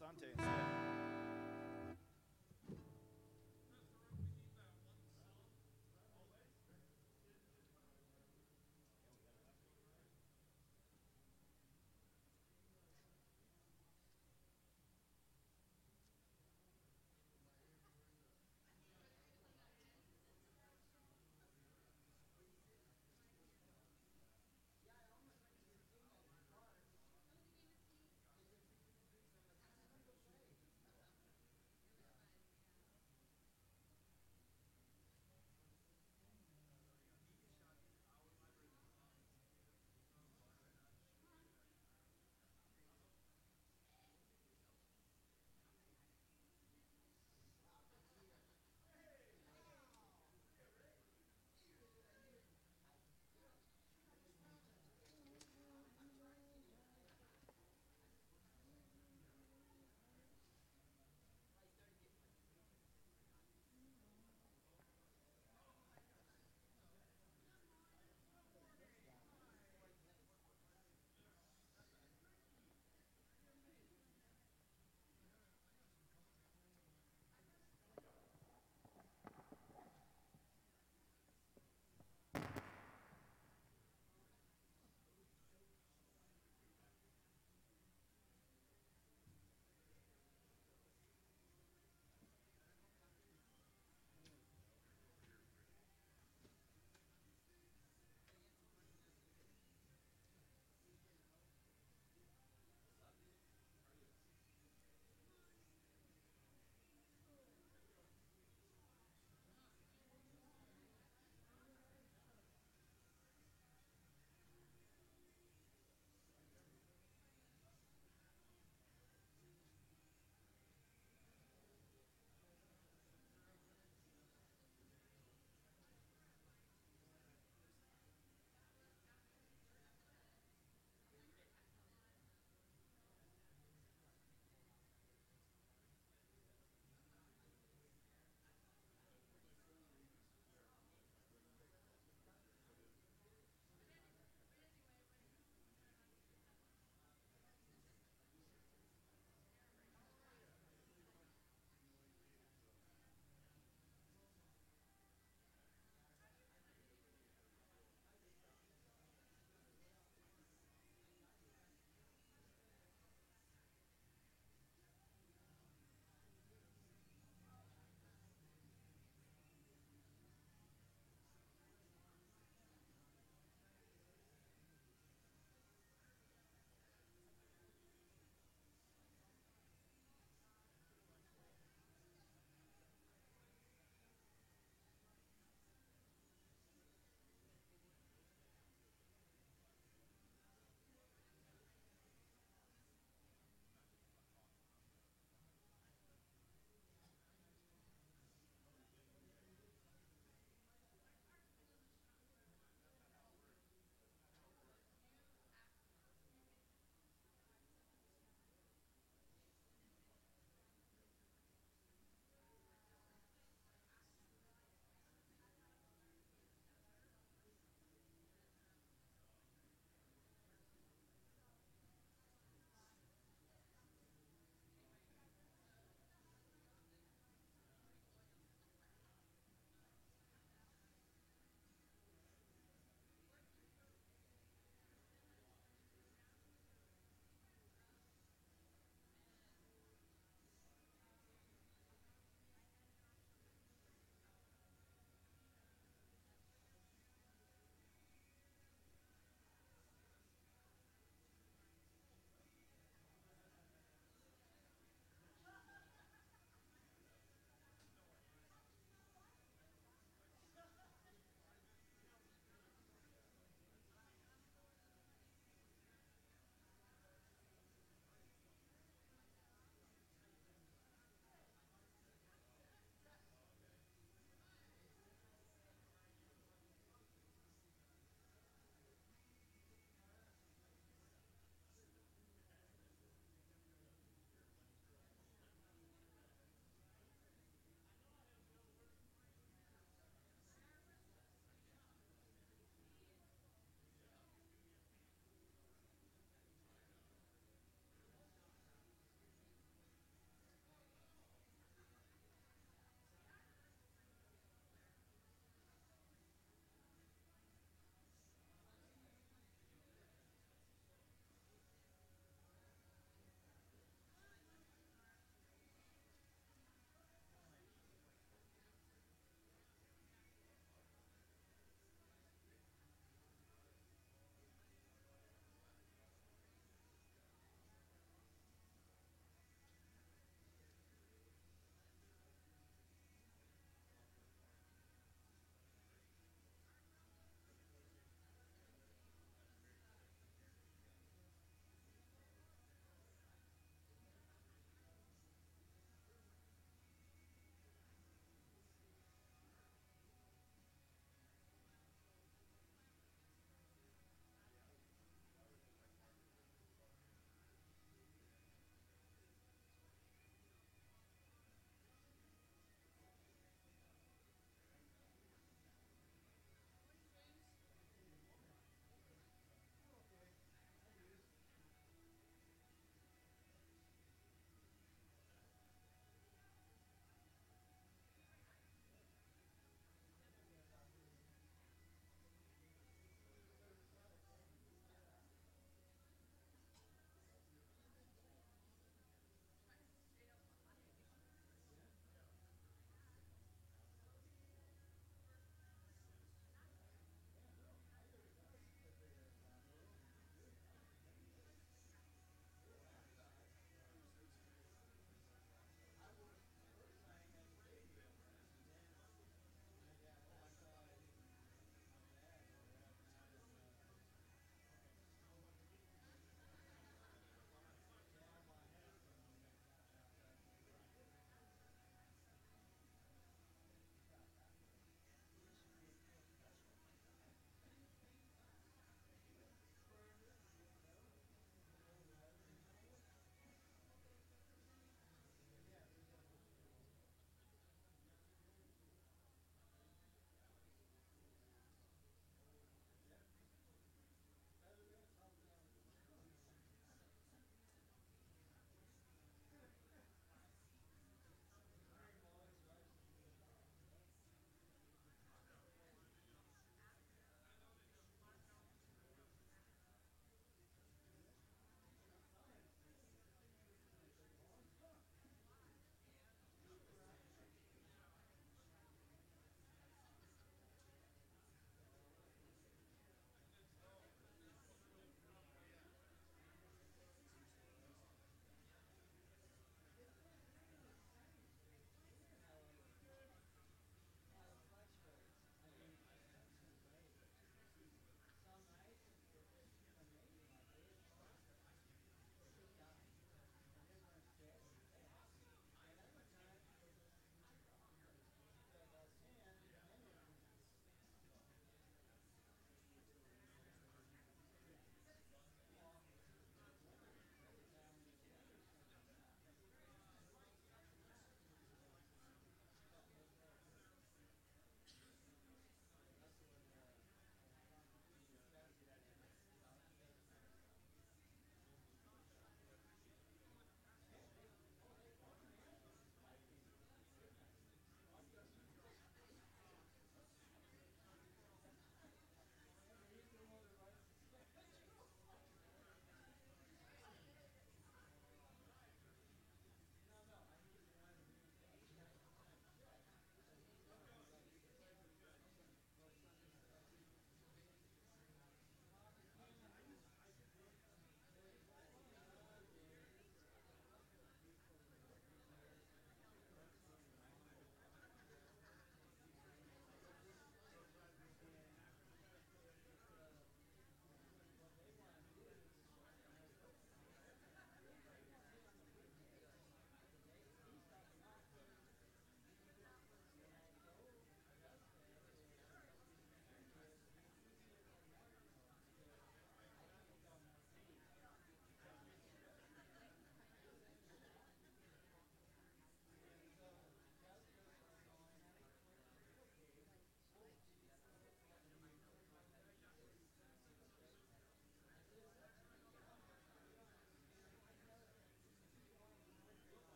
Have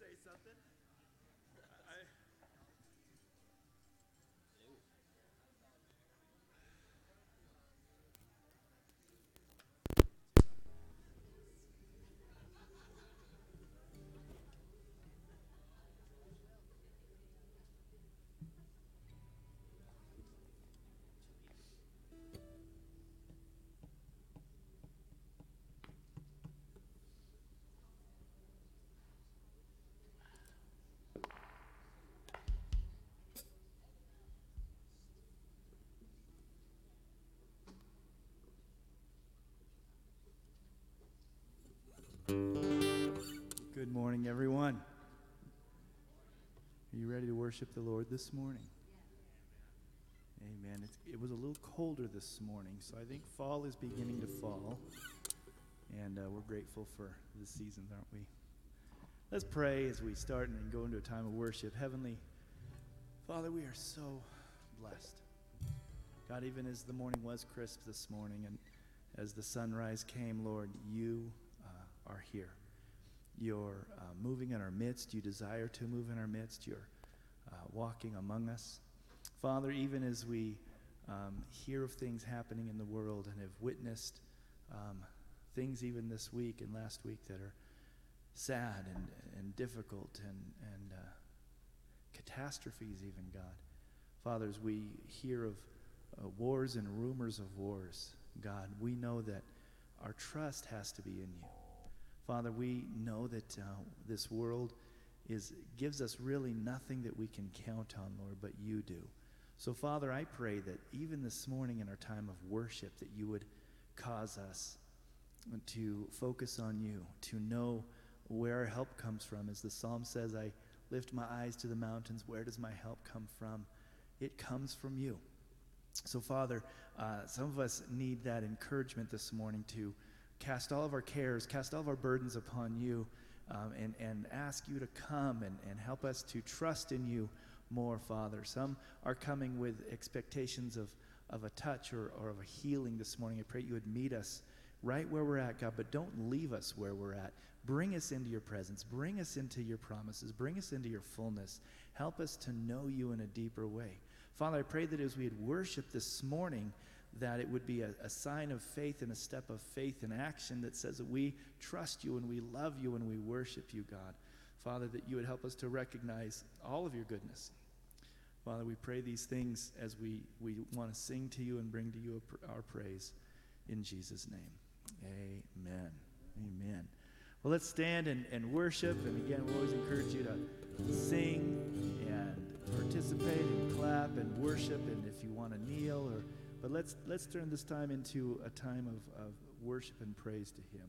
say something. You ready to worship the Lord this morning? Amen. It's, it was a little colder this morning, so I think fall is beginning to fall. And uh, we're grateful for the seasons, aren't we? Let's pray as we start and go into a time of worship. Heavenly Father, we are so blessed. God, even as the morning was crisp this morning and as the sunrise came, Lord, you uh, are here. You're uh, moving in our midst. You desire to move in our midst. You're uh, walking among us. Father, even as we um, hear of things happening in the world and have witnessed um, things even this week and last week that are sad and, and difficult and, and uh, catastrophes, even, God. Father, as we hear of uh, wars and rumors of wars, God, we know that our trust has to be in you. Father, we know that uh, this world is gives us really nothing that we can count on, Lord, but you do. So, Father, I pray that even this morning in our time of worship, that you would cause us to focus on you, to know where our help comes from. As the psalm says, I lift my eyes to the mountains. Where does my help come from? It comes from you. So, Father, uh, some of us need that encouragement this morning to cast all of our cares, cast all of our burdens upon you, um, and, and ask you to come and, and help us to trust in you more, Father. Some are coming with expectations of, of a touch or, or of a healing this morning. I pray you would meet us right where we're at, God, but don't leave us where we're at. Bring us into your presence. Bring us into your promises. Bring us into your fullness. Help us to know you in a deeper way. Father, I pray that as we had worshiped this morning, that it would be a, a, sign of faith and a step of faith and action that says that we trust you and we love you and we worship you, God. Father, that you would help us to recognize all of your goodness. Father, we pray these things as we, we want to sing to you and bring to you our praise in Jesus' name. Amen. Amen. Well, let's stand and, and worship. And again, we always encourage you to sing and participate and clap and worship. And if you want to kneel or but let's, let's turn this time into a time of, of worship and praise to Him.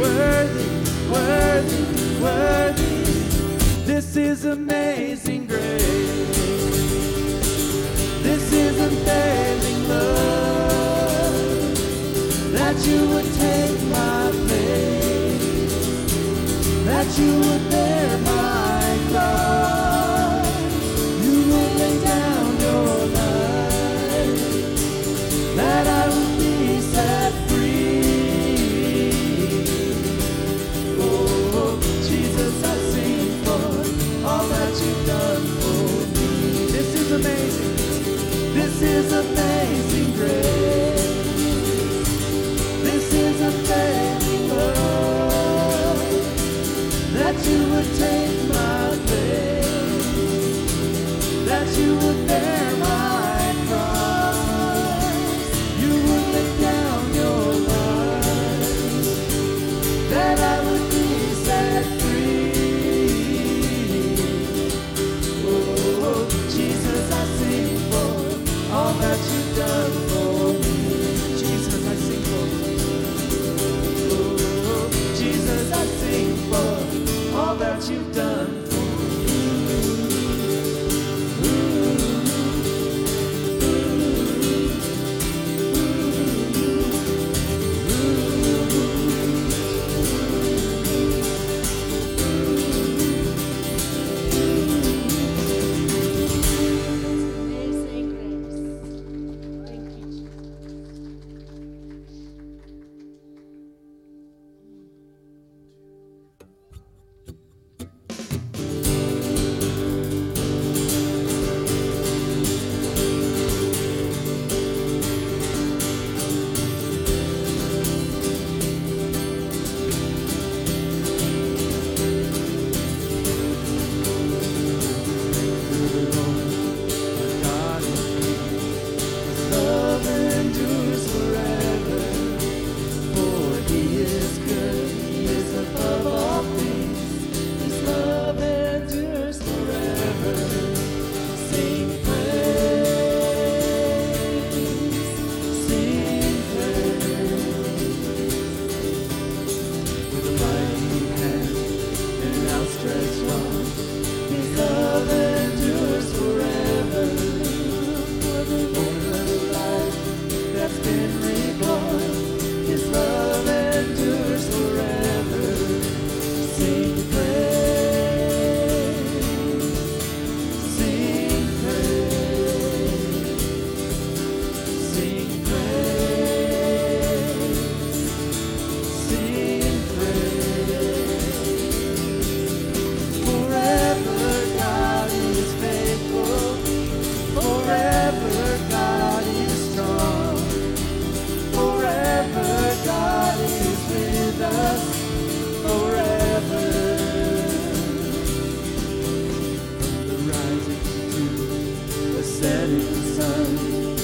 worthy, worthy, worthy. This is amazing grace. This is amazing love that you would take my place, that you would bear my sun.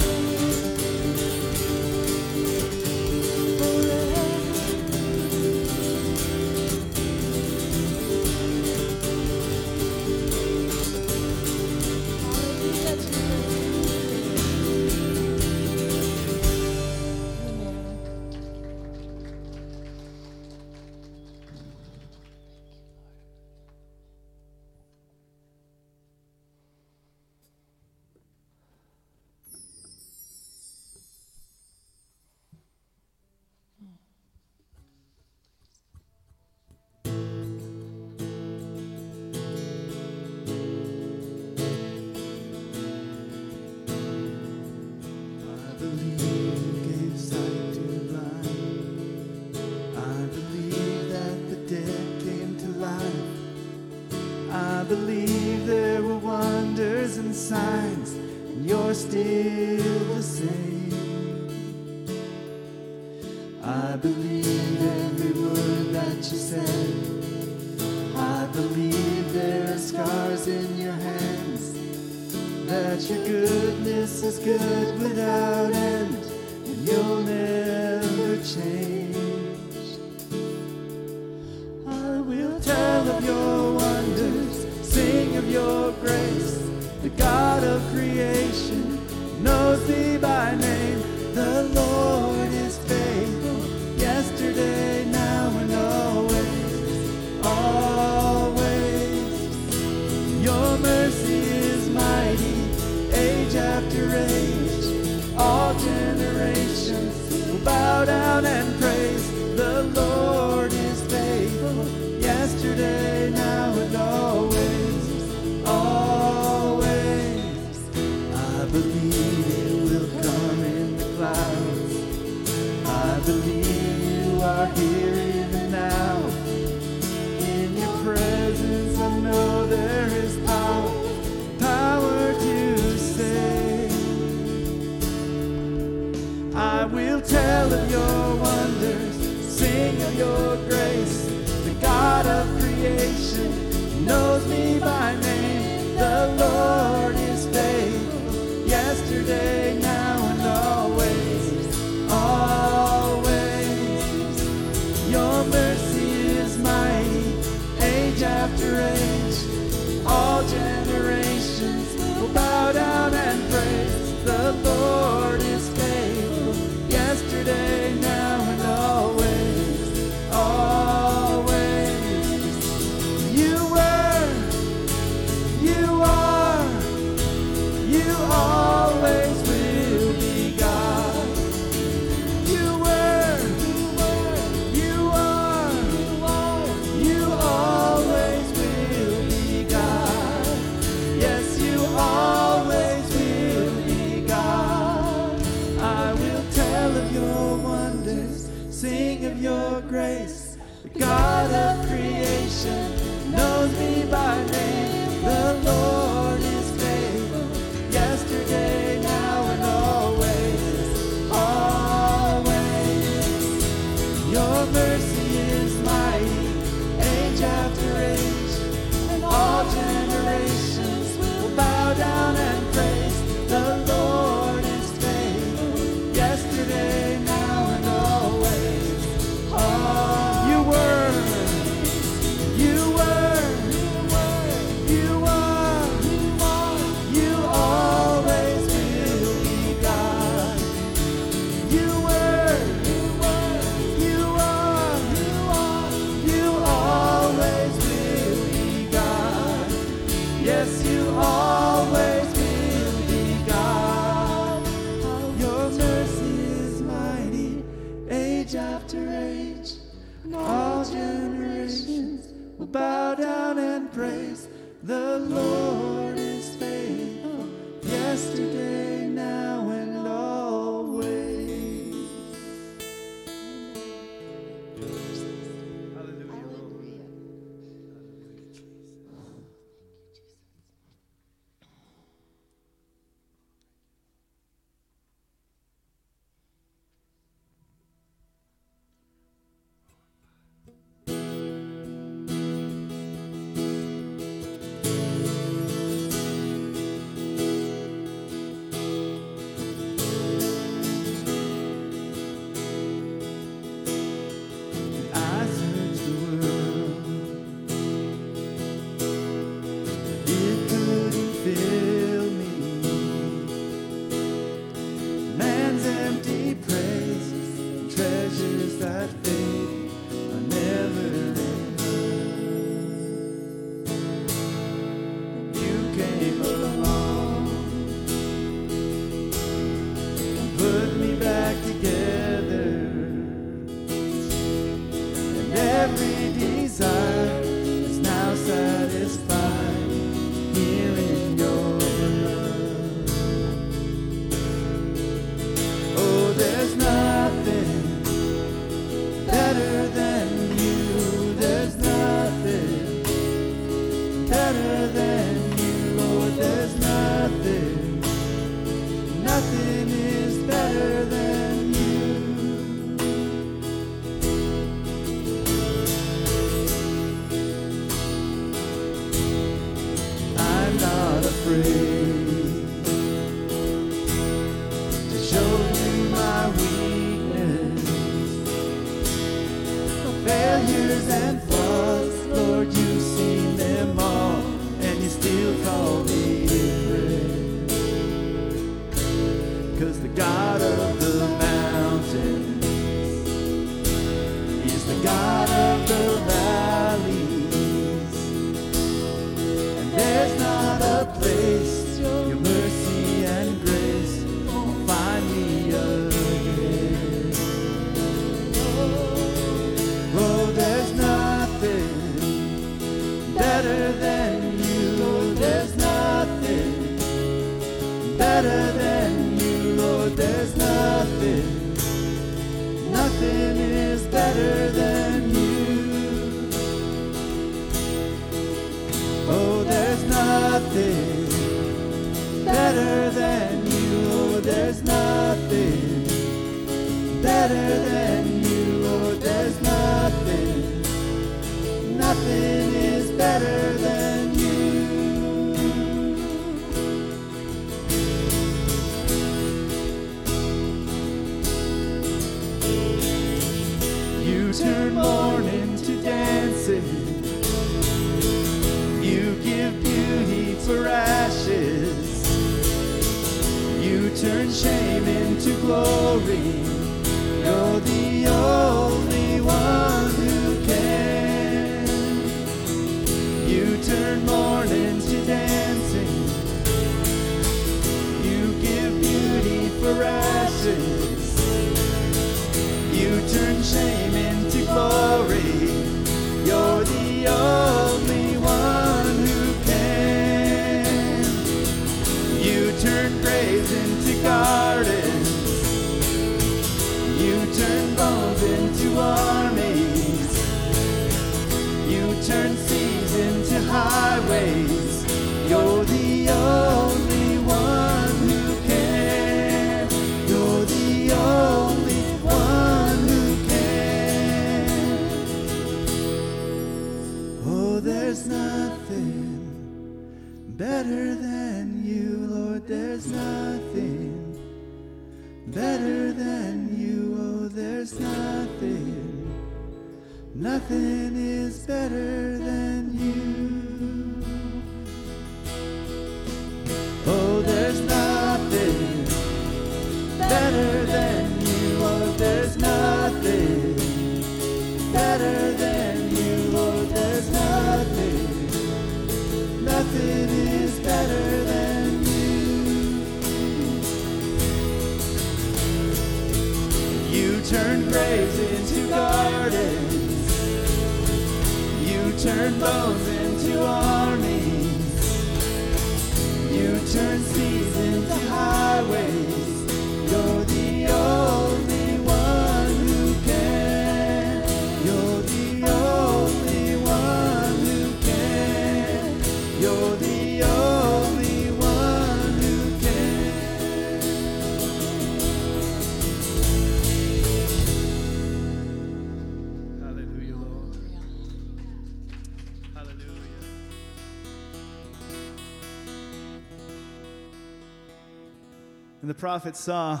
Prophet saw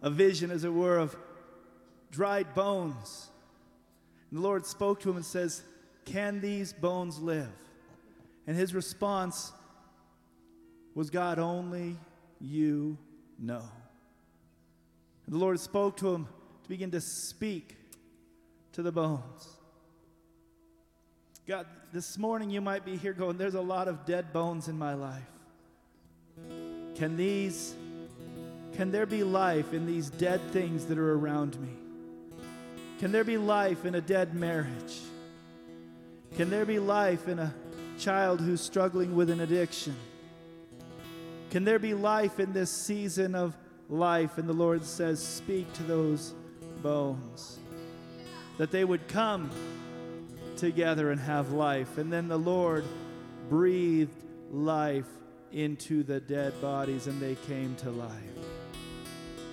a vision, as it were, of dried bones. And the Lord spoke to him and says, Can these bones live? And his response was, God, only you know. And the Lord spoke to him to begin to speak to the bones. God, this morning you might be here going, There's a lot of dead bones in my life. Can these, can there be life in these dead things that are around me? Can there be life in a dead marriage? Can there be life in a child who's struggling with an addiction? Can there be life in this season of life? And the Lord says, Speak to those bones that they would come together and have life. And then the Lord breathed life into the dead bodies and they came to life.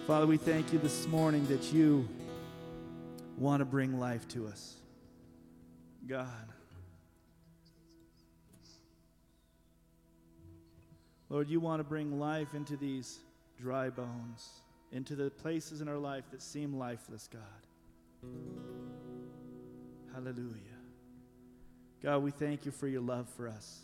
Father, we thank you this morning that you want to bring life to us. God. Lord, you want to bring life into these dry bones, into the places in our life that seem lifeless, God. Hallelujah. God, we thank you for your love for us.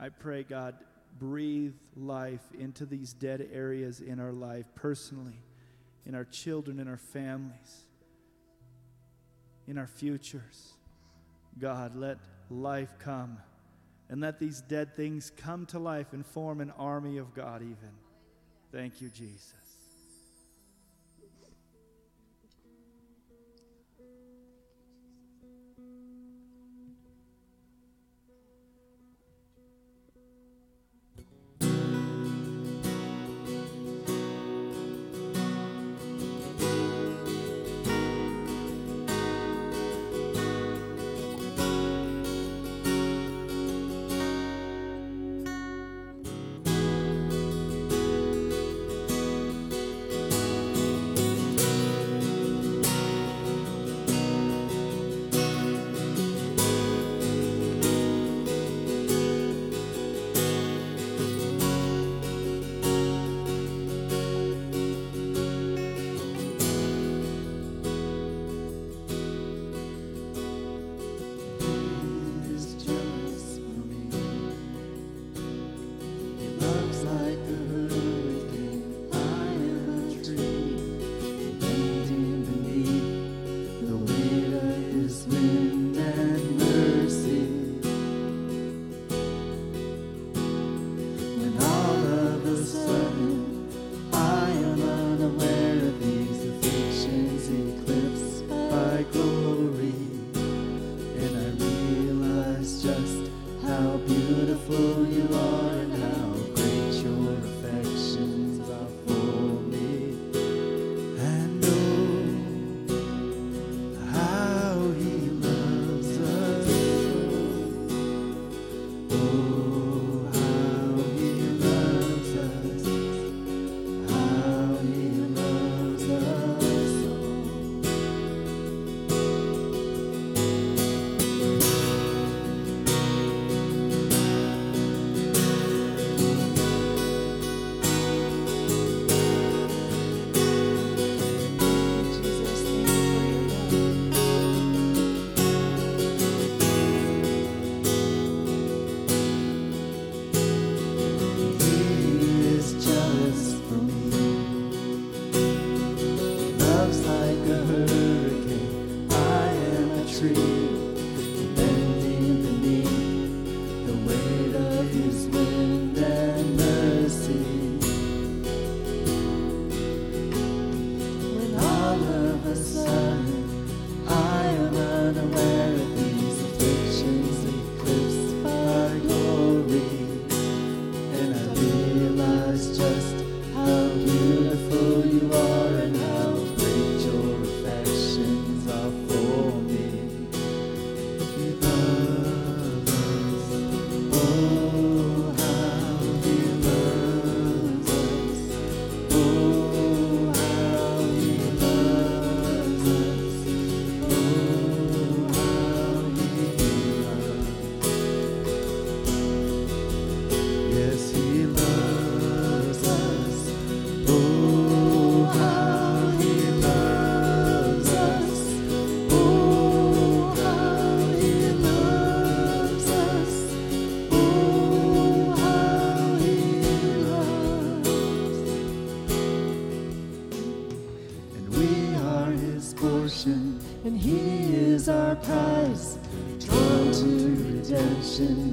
I pray, God, breathe life into these dead areas in our life personally, in our children, in our families, in our futures. God, let life come and let these dead things come to life and form an army of God, even. Thank you, Jesus.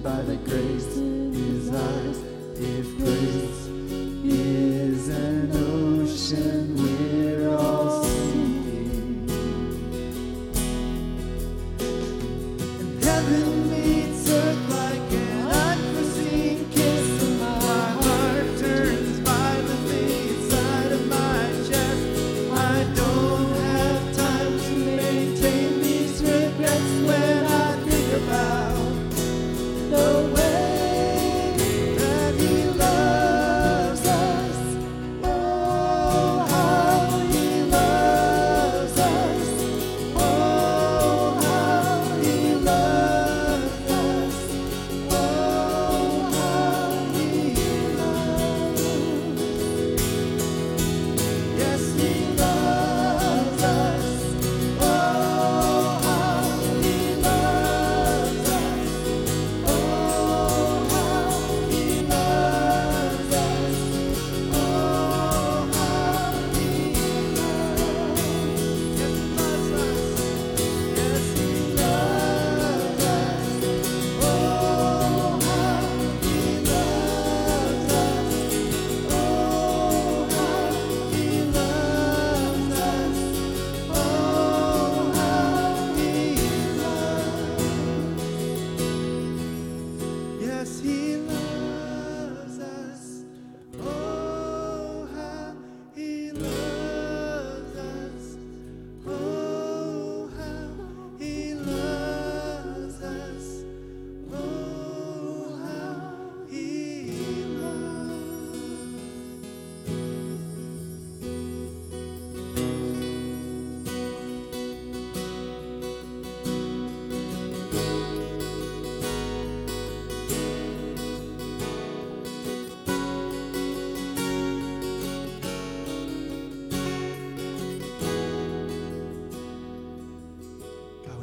by the grace.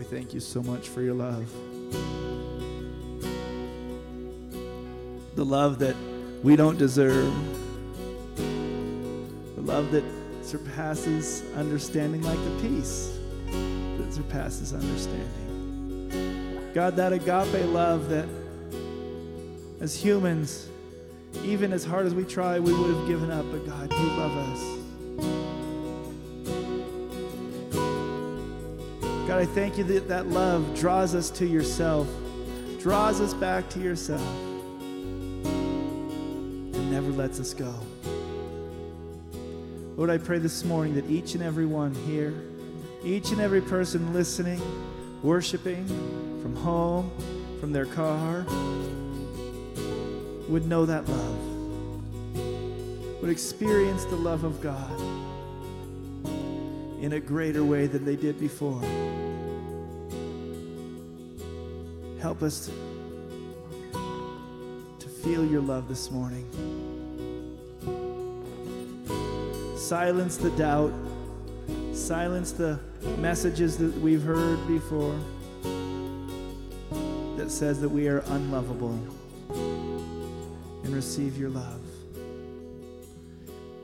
Thank you so much for your love. The love that we don't deserve. The love that surpasses understanding, like the peace that surpasses understanding. God, that agape love that as humans, even as hard as we try, we would have given up, but God, you love us. I thank you that that love draws us to yourself, draws us back to yourself, and never lets us go. Lord, I pray this morning that each and every one here, each and every person listening, worshiping from home, from their car, would know that love, would experience the love of God in a greater way than they did before. Help us to, feel your love this morning. Silence the doubt, silence the messages that we've heard before that says that we are unlovable and receive your love.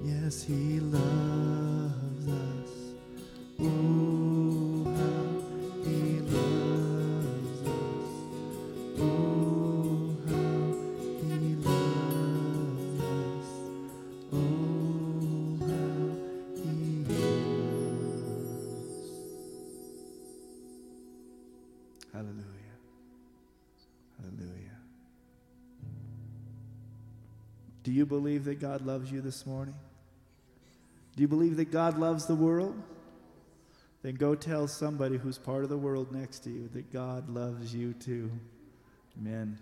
Yes, He loves us. Hallelujah. That God loves you this morning? Do you believe that God loves the world? Then go tell somebody who's part of the world next to you that God loves you too. Amen.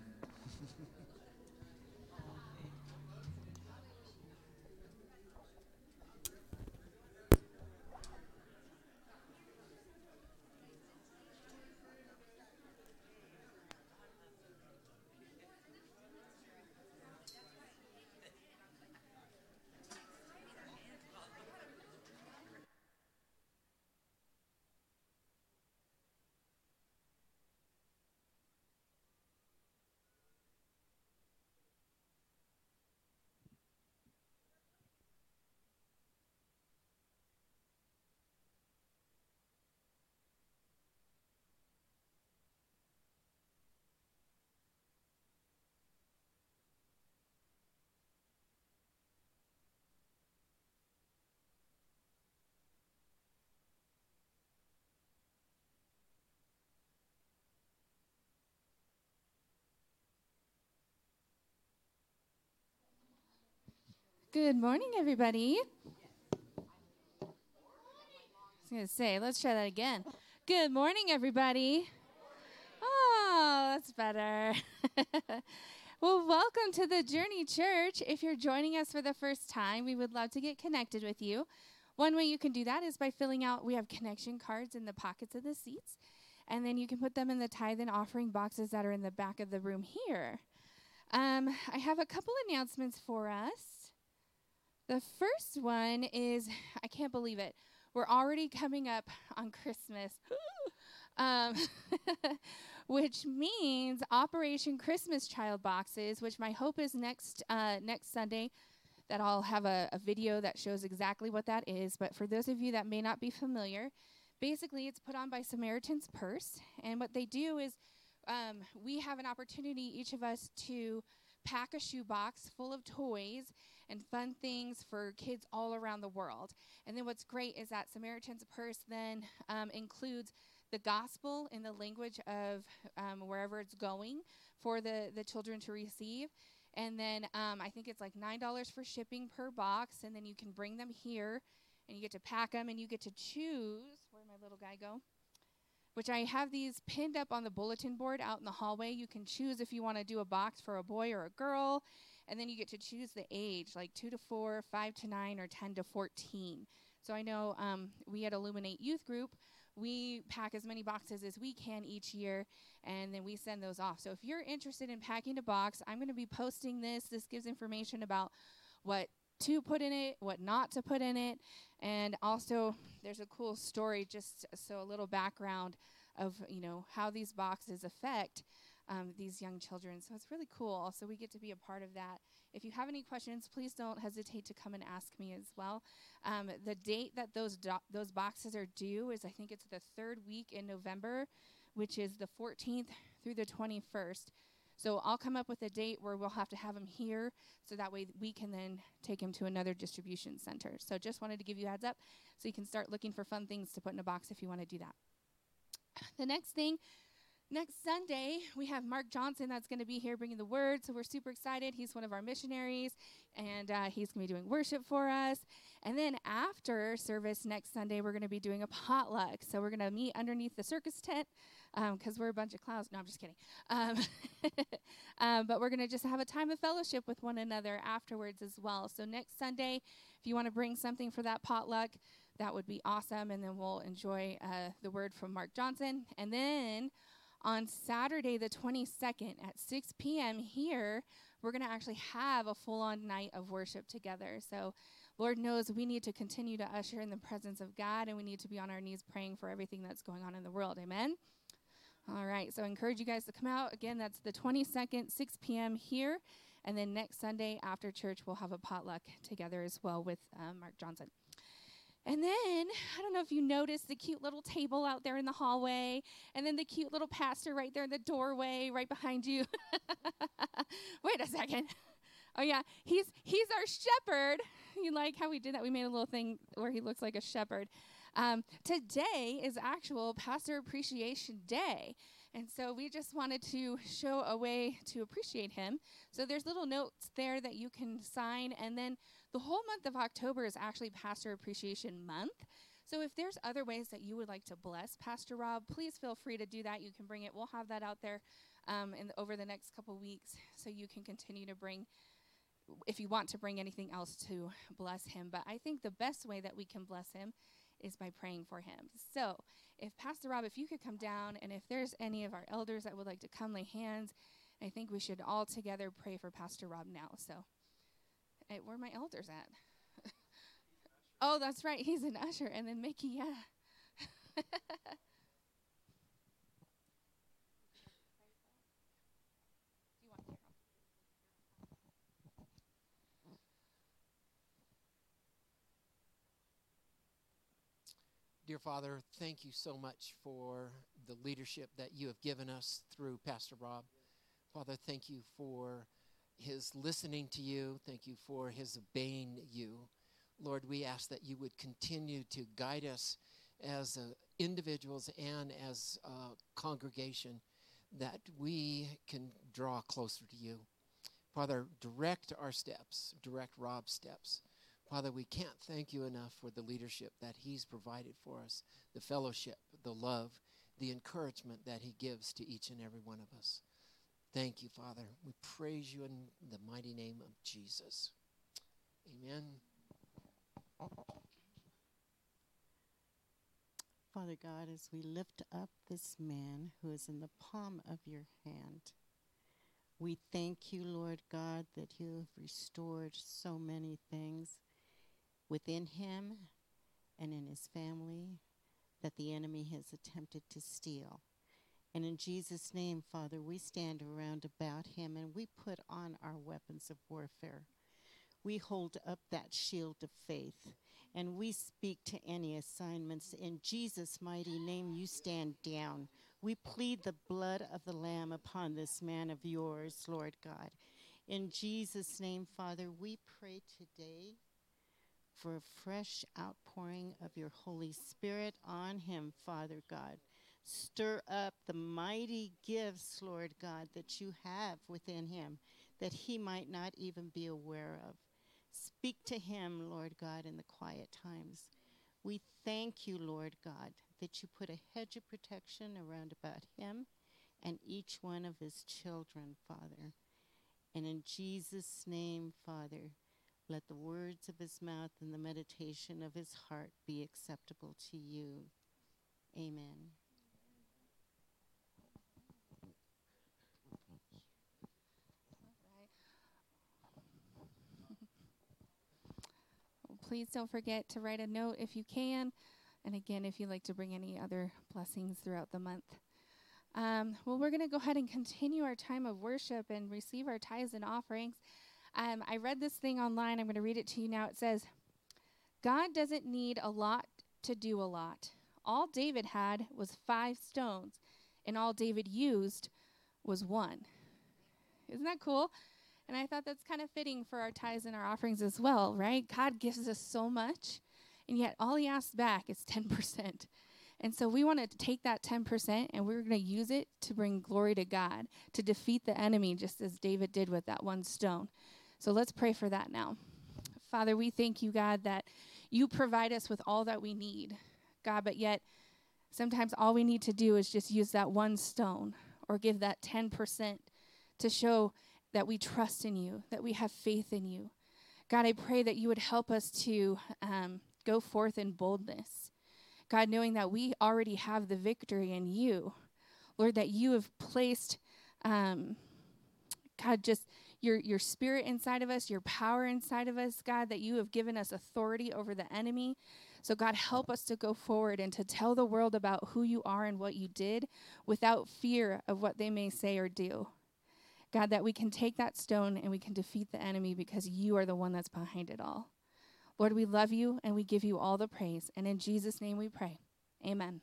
Good morning, everybody. I was going to say, let's try that again. Good morning, everybody. Oh, that's better. well, welcome to the Journey Church. If you're joining us for the first time, we would love to get connected with you. One way you can do that is by filling out, we have connection cards in the pockets of the seats, and then you can put them in the tithe and offering boxes that are in the back of the room here. Um, I have a couple announcements for us. The first one is I can't believe it. We're already coming up on Christmas. um, which means Operation Christmas Child Boxes, which my hope is next uh, next Sunday that I'll have a, a video that shows exactly what that is. But for those of you that may not be familiar, basically it's put on by Samaritan's Purse, and what they do is um, we have an opportunity, each of us, to pack a shoebox full of toys and fun things for kids all around the world. And then what's great is that Samaritan's Purse then um, includes the gospel in the language of um, wherever it's going for the, the children to receive. And then um, I think it's like $9 for shipping per box. And then you can bring them here and you get to pack them and you get to choose. Where'd my little guy go? Which I have these pinned up on the bulletin board out in the hallway. You can choose if you want to do a box for a boy or a girl. And then you get to choose the age, like two to four, five to nine, or 10 to 14. So I know um, we at Illuminate Youth Group, we pack as many boxes as we can each year, and then we send those off. So if you're interested in packing a box, I'm going to be posting this. This gives information about what to put in it, what not to put in it, and also there's a cool story, just so a little background of you know how these boxes affect um, these young children. So it's really cool. So we get to be a part of that. If you have any questions, please don't hesitate to come and ask me as well. Um, the date that those do- those boxes are due is I think it's the third week in November, which is the 14th through the 21st. So I'll come up with a date where we'll have to have them here, so that way we can then take them to another distribution center. So just wanted to give you heads up, so you can start looking for fun things to put in a box if you want to do that. The next thing Next Sunday, we have Mark Johnson that's going to be here bringing the word. So we're super excited. He's one of our missionaries, and uh, he's going to be doing worship for us. And then after service next Sunday, we're going to be doing a potluck. So we're going to meet underneath the circus tent because um, we're a bunch of clowns. No, I'm just kidding. Um, um, but we're going to just have a time of fellowship with one another afterwards as well. So next Sunday, if you want to bring something for that potluck, that would be awesome. And then we'll enjoy uh, the word from Mark Johnson. And then on Saturday, the 22nd at 6 p.m. here, we're going to actually have a full on night of worship together. So, Lord knows we need to continue to usher in the presence of God and we need to be on our knees praying for everything that's going on in the world. Amen. All right, so I encourage you guys to come out. Again, that's the 22nd, 6 p.m. here. And then next Sunday after church, we'll have a potluck together as well with uh, Mark Johnson. And then, I don't know if you noticed the cute little table out there in the hallway, and then the cute little pastor right there in the doorway right behind you. Wait a second. Oh yeah, he's he's our shepherd. You like how we did that? We made a little thing where he looks like a shepherd. Um, today is actual Pastor Appreciation Day, And so we just wanted to show a way to appreciate him. So there's little notes there that you can sign. And then the whole month of October is actually Pastor Appreciation Month. So if there's other ways that you would like to bless Pastor Rob, please feel free to do that. You can bring it. We'll have that out there um, in the, over the next couple weeks, so you can continue to bring, if you want to bring anything else to bless him. But I think the best way that we can bless him is by praying for him. So if Pastor Rob, if you could come down, and if there's any of our elders that would like to come lay hands, I think we should all together pray for Pastor Rob now. So, where my elders at? oh, that's right. He's an usher. And then Mickey, yeah. Dear Father, thank you so much for the leadership that you have given us through Pastor Rob. Father, thank you for his listening to you. Thank you for his obeying you. Lord, we ask that you would continue to guide us as uh, individuals and as a congregation, that we can draw closer to you. Father, direct our steps, direct Rob's steps. Father, we can't thank you enough for the leadership that He's provided for us, the fellowship, the love, the encouragement that He gives to each and every one of us. Thank you, Father. We praise you in the mighty name of Jesus. Amen. Father God, as we lift up this man who is in the palm of your hand, we thank you, Lord God, that you have restored so many things within him and in his family that the enemy has attempted to steal. And in Jesus' name, Father, we stand around about him and we put on our weapons of warfare. We hold up that shield of faith and we speak to any assignments. In Jesus' mighty name, you stand down. We plead the blood of the Lamb upon this man of yours, Lord God. In Jesus' name, Father, we pray today for a fresh outpouring of your Holy Spirit on him, Father God. Stir up the mighty gifts, Lord God, that you have within him that he might not even be aware of. Speak to him, Lord God, in the quiet times. We thank you, Lord God, that you put a hedge of protection around about him and each one of his children, Father. And in Jesus' name, Father, let the words of his mouth and the meditation of his heart be acceptable to you. Amen. Please don't forget to write a note if you can. And again, if you'd like to bring any other blessings throughout the month. Um, well, we're going to go ahead and continue our time of worship and receive our tithes and offerings. Um, I read this thing online. I'm going to read it to you now. It says, God doesn't need a lot to do a lot. All David had was five stones, and all David used was one. Isn't that cool? And I thought that's kind of fitting for our tithes and our offerings as well, right? God gives us so much, and yet all he asks back is 10%. And so we want to take that 10% and we're going to use it to bring glory to God, to defeat the enemy, just as David did with that one stone. So let's pray for that now. Father, we thank you, God, that you provide us with all that we need, God, but yet sometimes all we need to do is just use that one stone or give that 10% to show that we trust in you, that we have faith in you. God, I pray that you would help us to um, go forth in boldness. God, knowing that we already have the victory in you. Lord, that you have placed, um, God, just your, your spirit inside of us, your power inside of us, God, that you have given us authority over the enemy. So, God, help us to go forward and to tell the world about who you are and what you did without fear of what they may say or do. God, that we can take that stone and we can defeat the enemy because you are the one that's behind it all. Lord, we love you and we give you all the praise. And in Jesus' name we pray. Amen.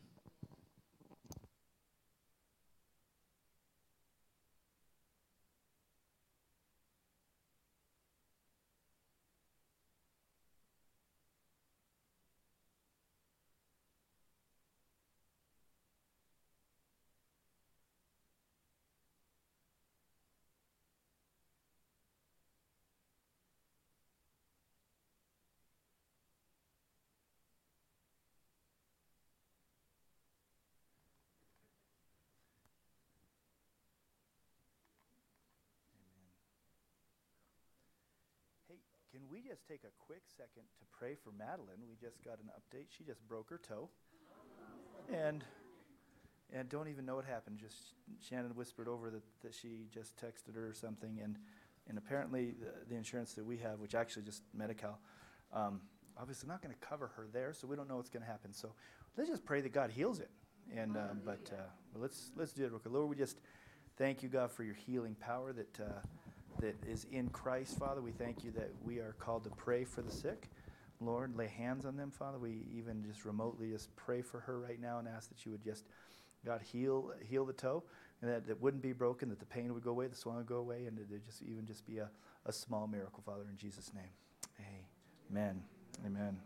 Can we just take a quick second to pray for Madeline? We just got an update. She just broke her toe. And and don't even know what happened. Just Shannon whispered over that, that she just texted her or something, and and apparently the, the insurance that we have, which actually just Medi-Cal, um, obviously not going to cover her there, so we don't know what's going to happen. So let's just pray that God heals it. And um, but uh, let's let's do it, Lord. We just thank you, God, for your healing power that uh, that is in Christ, Father. We thank you that we are called to pray for the sick. Lord, lay hands on them, Father. We even just remotely just pray for her right now and ask that you would just, God, heal heal the toe and that it wouldn't be broken, that the pain would go away, the swelling would go away, and it just even just be a, a small miracle, Father, in Jesus' name. Amen. Amen.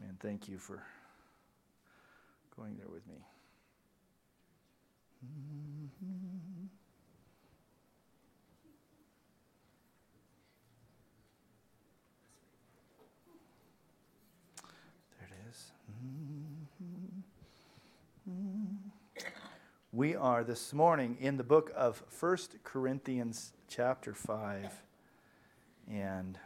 Amen. Thank you for going there with me. Mm-hmm. There it is. Mm-hmm. We are this morning in the book of First Corinthians, chapter 5. And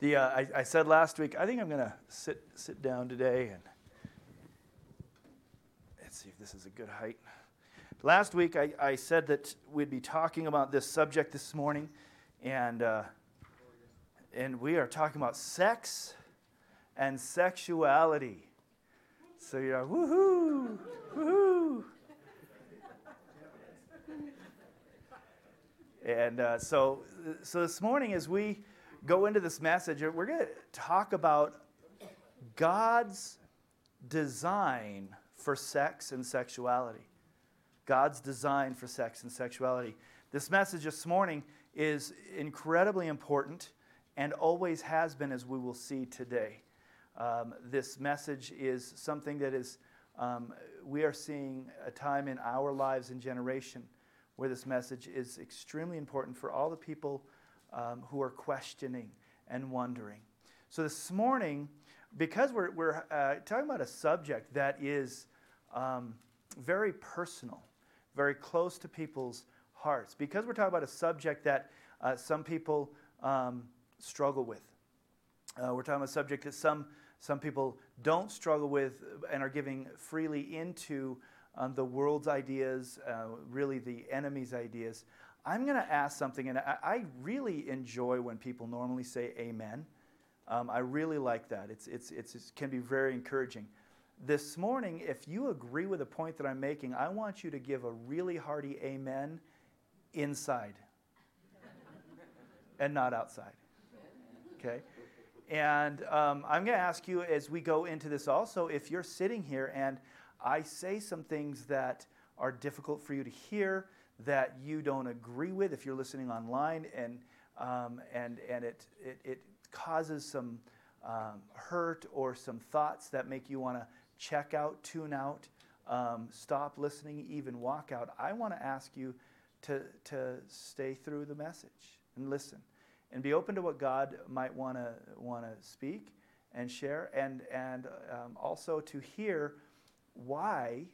the, uh, I, I said last week, I think I'm going to sit, sit down today and let's see if this is a good height. Last week, I, I said that we'd be talking about this subject this morning, and, uh, and we are talking about sex and sexuality. So you're like, woohoo, woohoo. And uh, so, so this morning, as we go into this message, we're going to talk about God's design for sex and sexuality. God's design for sex and sexuality. This message this morning is incredibly important and always has been, as we will see today. Um, this message is something that is, um, we are seeing a time in our lives and generation where this message is extremely important for all the people um, who are questioning and wondering. So this morning, because we're, we're uh, talking about a subject that is um, very personal, very close to people's hearts, because we're talking about a subject that uh, some people um, struggle with. Uh, we're talking about a subject that some, some people don't struggle with and are giving freely into um, the world's ideas, uh, really the enemy's ideas. I'm going to ask something, and I, I, really enjoy when people normally say amen. Um, I really like that. It's, it's, it's, it can be very encouraging. This morning, if you agree with the point that I'm making, I want you to give a really hearty amen inside and not outside. Okay? And um, I'm going to ask you as we go into this also if you're sitting here and I say some things that are difficult for you to hear, that you don't agree with if you're listening online, and, um, and, and it, it, it causes some um, hurt or some thoughts that make you want to check out, tune out, um, stop listening, even walk out, I want to ask you to, to stay through the message and listen and be open to what God might want to want to speak and share, and and um, also to hear why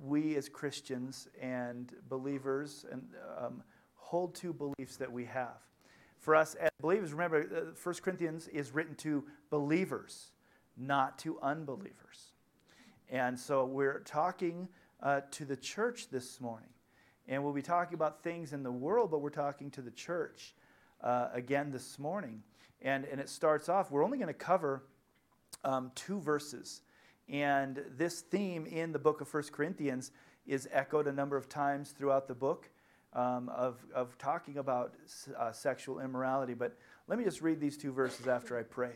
we as Christians and believers and um, hold to beliefs that we have. For us as believers, remember, uh, 1 Corinthians is written to believers, not to unbelievers. And so we're talking uh, to the church this morning. And we'll be talking about things in the world, but we're talking to the church uh, again this morning. And, and it starts off, we're only going to cover um, two verses. And this theme in the book of 1 Corinthians is echoed a number of times throughout the book um, of, of talking about uh, sexual immorality. But let me just read these two verses after I pray.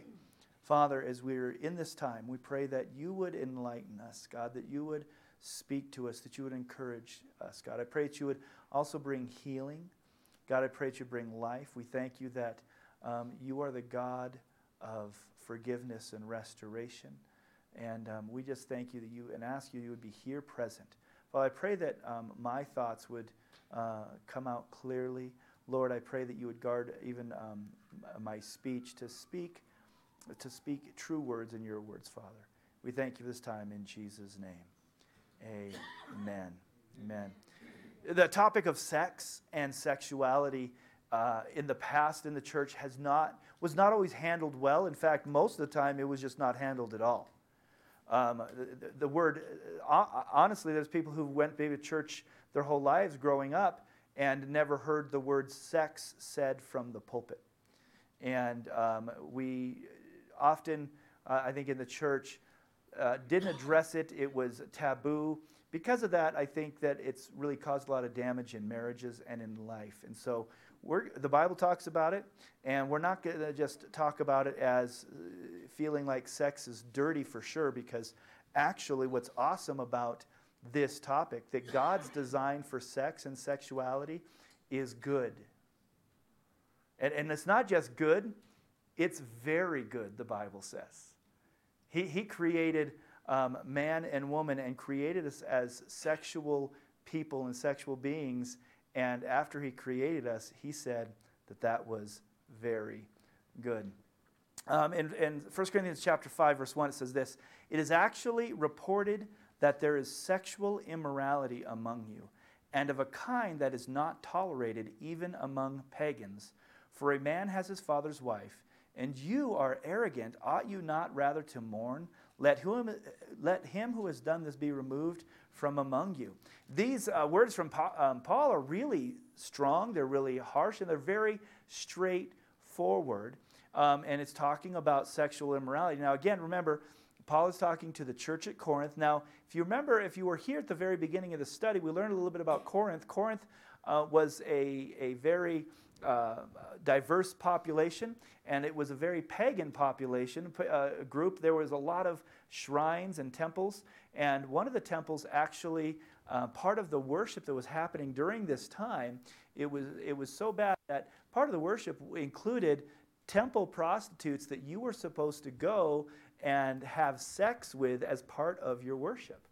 Father, as we're in this time, we pray that you would enlighten us, God, that you would speak to us, that you would encourage us, God. I pray that you would also bring healing. God, I pray that you bring life. We thank you that um, you are the God of forgiveness and restoration. And um, we just thank you that you and ask you you would be here present. Father, I pray that um, my thoughts would uh, come out clearly. Lord, I pray that you would guard even um, my speech to speak, to speak true words in your words, Father. We thank you this time in Jesus' name. Amen. Amen. The topic of sex and sexuality uh, in the past in the church has not was not always handled well. In fact, most of the time it was just not handled at all. Um, the, the, word, uh, honestly, there's people who went to church their whole lives growing up and never heard the word sex said from the pulpit. And um, we often, uh, I think, in the church, uh, didn't address it. It was taboo. Because of that, I think that it's really caused a lot of damage in marriages and in life. And so the Bible talks about it, and we're not going to just talk about it as uh, feeling like sex is dirty for sure, because actually, what's awesome about this topic, that God's design for sex and sexuality is good. And, and it's not just good, it's very good, the Bible says. He, he created um, man and woman and created us as sexual people and sexual beings. And after he created us, he said that that was very good. Um, in, in 1 Corinthians chapter 5, verse 1, it says this It is actually reported that there is sexual immorality among you, and of a kind that is not tolerated even among pagans. For a man has his father's wife, and you are arrogant. Ought you not rather to mourn? Let, whom, let him who has done this be removed from among you. These uh, words from Paul, um, Paul are really strong, they're really harsh, and they're very straightforward. Um, and it's talking about sexual immorality. Now, again, remember, Paul is talking to the church at Corinth. Now, if you remember, if you were here at the very beginning of the study, we learned a little bit about Corinth. Corinth uh, was a, a very uh, diverse population, and it was a very pagan population, uh, group. There was a lot of shrines and temples, and one of the temples actually, uh, part of the worship that was happening during this time, it was, it was so bad that part of the worship included temple prostitutes that you were supposed to go and have sex with as part of your worship.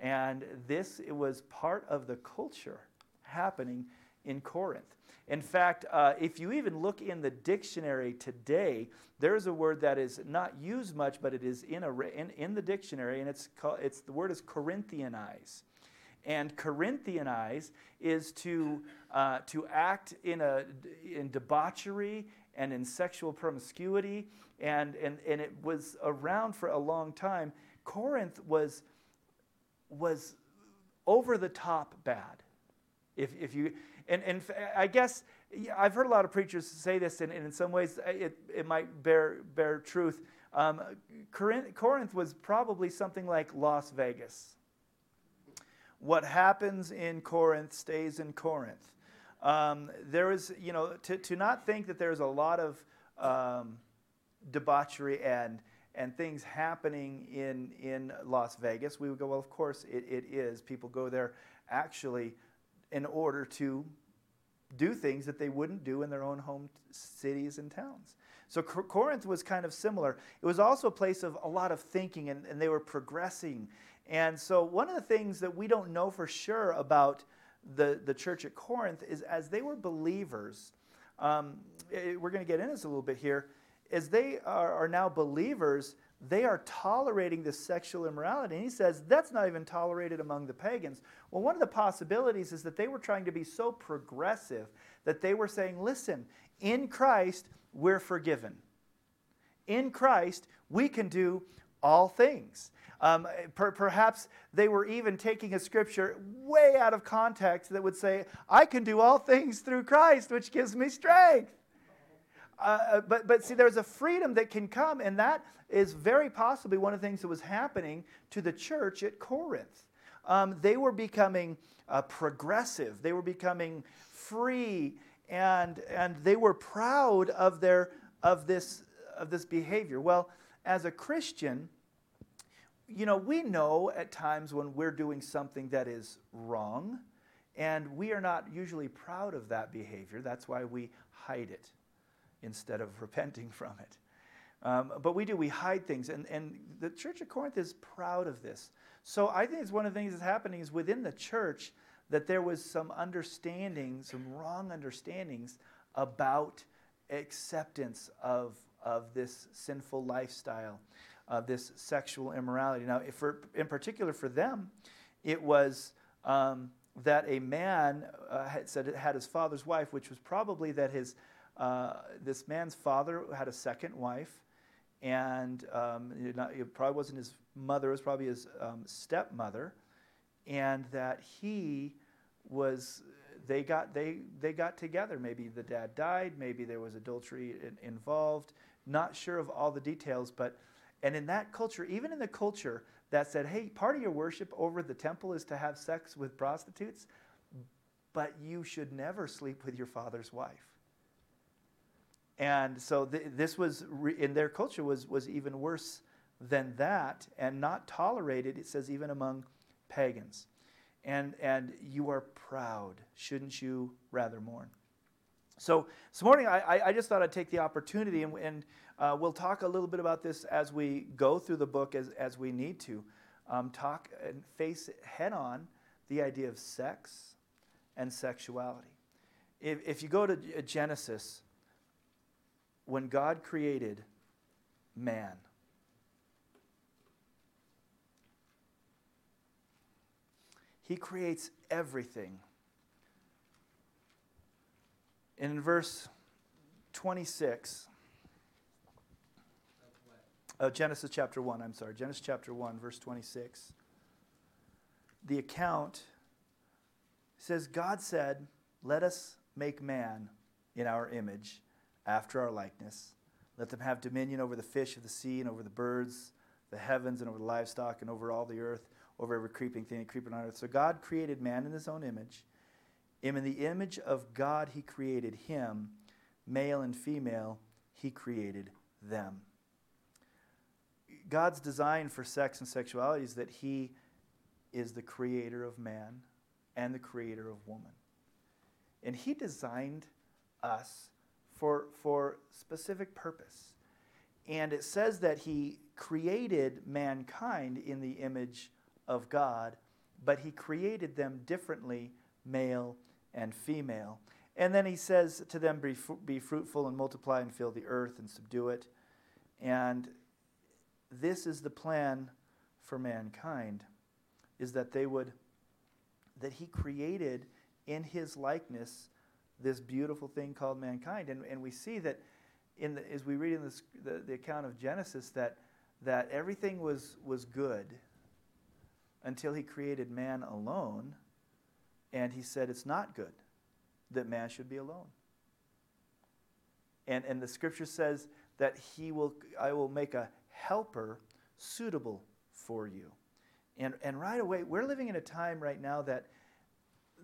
And this it was part of the culture happening in Corinth. In fact, uh, if you even look in the dictionary today, there's a word that is not used much, but it is in, a, in, in the dictionary, and it's, called, it's the word is Corinthianize. And Corinthianize is to, uh, to act in, a, in debauchery and in sexual promiscuity, and, and, and it was around for a long time. Corinth was, was over the top bad. If, if you, and, and I guess I've heard a lot of preachers say this, and, and in some ways it, it might bear, bear truth. Um, Corinth, Corinth was probably something like Las Vegas. What happens in Corinth stays in Corinth. Um, there is, you know, to, to not think that there's a lot of um, debauchery and, and things happening in, in Las Vegas, we would go, well, of course it, it is. People go there actually in order to do things that they wouldn't do in their own home cities and towns. So Corinth was kind of similar. It was also a place of a lot of thinking, and, and they were progressing. And so, one of the things that we don't know for sure about the, the church at Corinth is as they were believers, um, it, we're going to get into this a little bit here, as they are, are now believers, they are tolerating this sexual immorality. And he says that's not even tolerated among the pagans. Well, one of the possibilities is that they were trying to be so progressive that they were saying, listen, in Christ, we're forgiven. In Christ, we can do all things. Um, per, perhaps they were even taking a scripture way out of context that would say, I can do all things through Christ, which gives me strength. Uh, uh, but, but see, there's a freedom that can come, and that is very possibly one of the things that was happening to the church at Corinth. Um, they were becoming uh, progressive, they were becoming free, and, and they were proud of, their, of, this, of this behavior. Well, as a Christian, you know, we know at times when we're doing something that is wrong, and we are not usually proud of that behavior. That's why we hide it instead of repenting from it. Um, but we do, we hide things. And, and the church of Corinth is proud of this. So I think it's one of the things that's happening is within the church that there was some understanding, some wrong understandings about acceptance of, of this sinful lifestyle, of this sexual immorality. Now, for, in particular for them, it was um, that a man uh, had said had his father's wife, which was probably that his uh, this man's father had a second wife, and um, it, not, it, probably wasn't his mother; it was probably his um, stepmother, and that he was. They got they they got together. Maybe the dad died. Maybe there was adultery in, involved. Not sure of all the details, but and in that culture, even in the culture that said, hey, part of your worship over the temple is to have sex with prostitutes, but you should never sleep with your father's wife. And so th- this was, re- in their culture, was, was even worse than that and not tolerated, it says, even among pagans. And, and you are proud. Shouldn't you rather mourn? So this morning, I, I just thought I'd take the opportunity, and, and uh, we'll talk a little bit about this as we go through the book as, as we need to. Um, talk and face head on the idea of sex and sexuality. If, if you go to Genesis, when God created man, he creates everything. In verse 26, uh, Genesis chapter 1, I'm sorry, Genesis chapter 1, verse 26, the account says, God said, Let us make man in our image, after our likeness. Let them have dominion over the fish of the sea and over the birds, the heavens, and over the livestock, and over all the earth, over every creeping thing that creeping on earth. So God created man in his own image. Him in the image of God he created him, male and female, he created them. God's design for sex and sexuality is that he is the creator of man and the creator of woman. And he designed us for, for specific purpose. And it says that he created mankind in the image of God, but he created them differently, male and female. And then he says to them, be, be fruitful and multiply and fill the earth and subdue it. And this is the plan for mankind, is that they would, that he created in his likeness this beautiful thing called mankind. And, and we see that in the, as we read in this, the, the account of Genesis that, that everything was, was good until he created man alone and he said, It's not good that man should be alone. And, and the scripture says that he will, I will make a helper suitable for you. And, and right away, we're living in a time right now that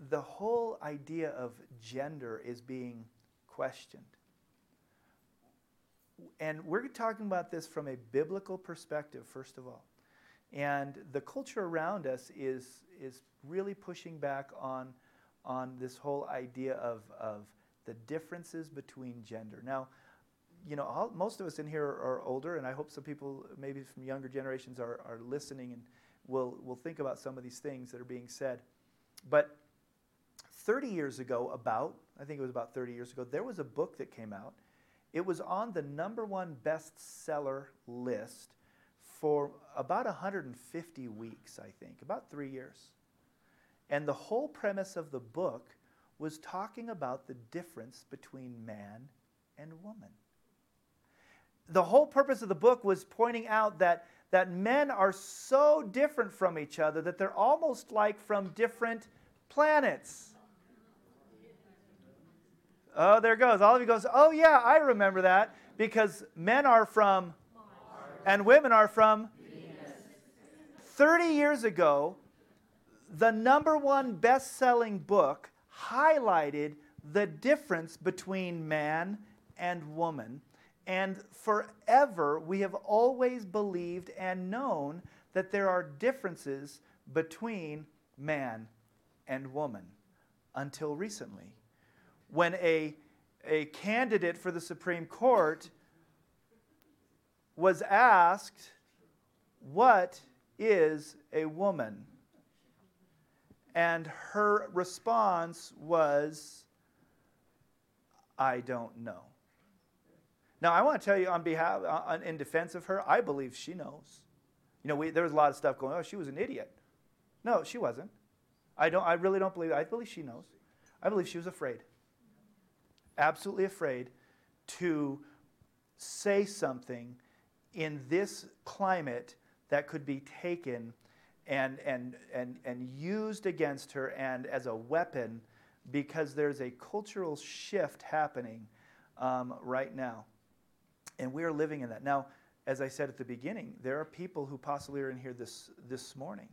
the whole idea of gender is being questioned. And we're talking about this from a biblical perspective, first of all. And the culture around us is, is really pushing back on, on this whole idea of, of the differences between gender. Now, you know, all, most of us in here are, are, older, and I hope some people, maybe from younger generations, are, are listening and will, will think about some of these things that are being said. But 30 years ago, about, I think it was about 30 years ago, there was a book that came out. It was on the number one bestseller list for about 150 weeks, I think, about three years. And the whole premise of the book was talking about the difference between man and woman. The whole purpose of the book was pointing out that, that men are so different from each other that they're almost like from different planets. Oh, there goes. All of you goes, oh yeah, I remember that because men are from and women are from 30 years ago, the number one best selling book highlighted the difference between man and woman. And forever, we have always believed and known that there are differences between man and woman until recently. When a, a candidate for the Supreme Court was asked, What is a woman? And her response was, I don't know. Now, I want to tell you on behalf, uh, in defense of her, I believe she knows. You know, we, there was a lot of stuff going, oh, she was an idiot. No, she wasn't. I don't. I really don't believe. I believe she knows. I believe she was afraid. Absolutely afraid to say something in this climate that could be taken and, and, and, and used against her and as a weapon because there's a cultural shift happening um, right now. And we're living in that. Now, as I said at the beginning, there are people who possibly are in here this, this morning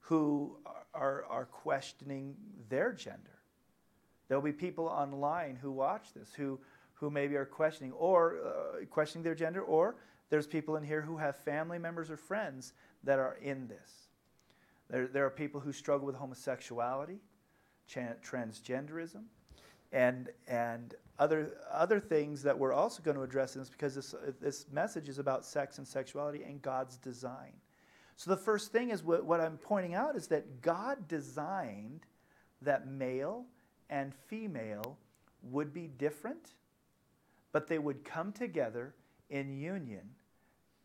who are, are questioning their gender. There'll be people online who watch this who, who maybe are questioning or uh, questioning their gender, or there's people in here who have family members or friends that are in this. There, there are people who struggle with homosexuality, transgenderism, and, and other, other things that we're also going to address in this because this, this message is about sex and sexuality and God's design. So the first thing is what, what I'm pointing out is that God designed that male and female would be different, but they would come together in union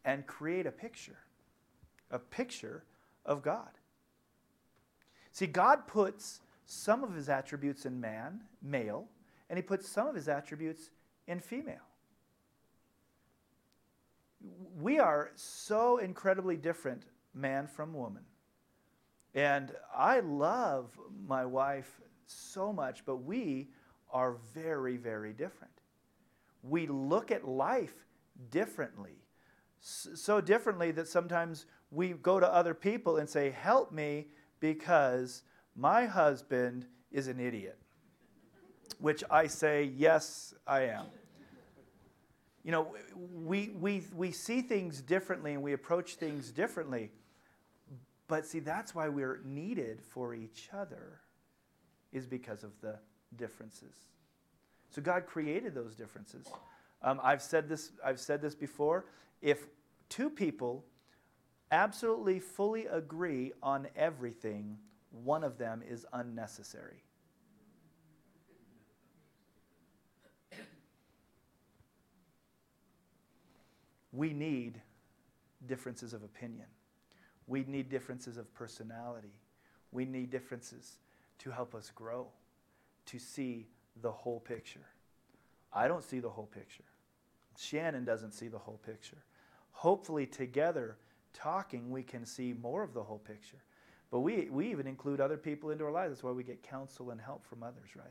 and create a picture, a picture of God. See, God puts some of his attributes in man, male, and he puts some of his attributes in female. We are so incredibly different, man from woman. And I love my wife so much, but we are very, very different. We look at life differently. So differently that sometimes we go to other people and say, Help me because my husband is an idiot. Which I say, Yes, I am. You know, we, we, we see things differently and we approach things differently. But see, that's why we're needed for each other, is because of the differences. So God created those differences. Um, I've, said this, I've said this before. If two people absolutely fully agree on everything, one of them is unnecessary. We need differences of opinion. We need differences of personality. We need differences to help us grow, to see the whole picture. I don't see the whole picture. Shannon doesn't see the whole picture. Hopefully, together, talking, we can see more of the whole picture. But we, we even include other people into our lives. That's why we get counsel and help from others, right?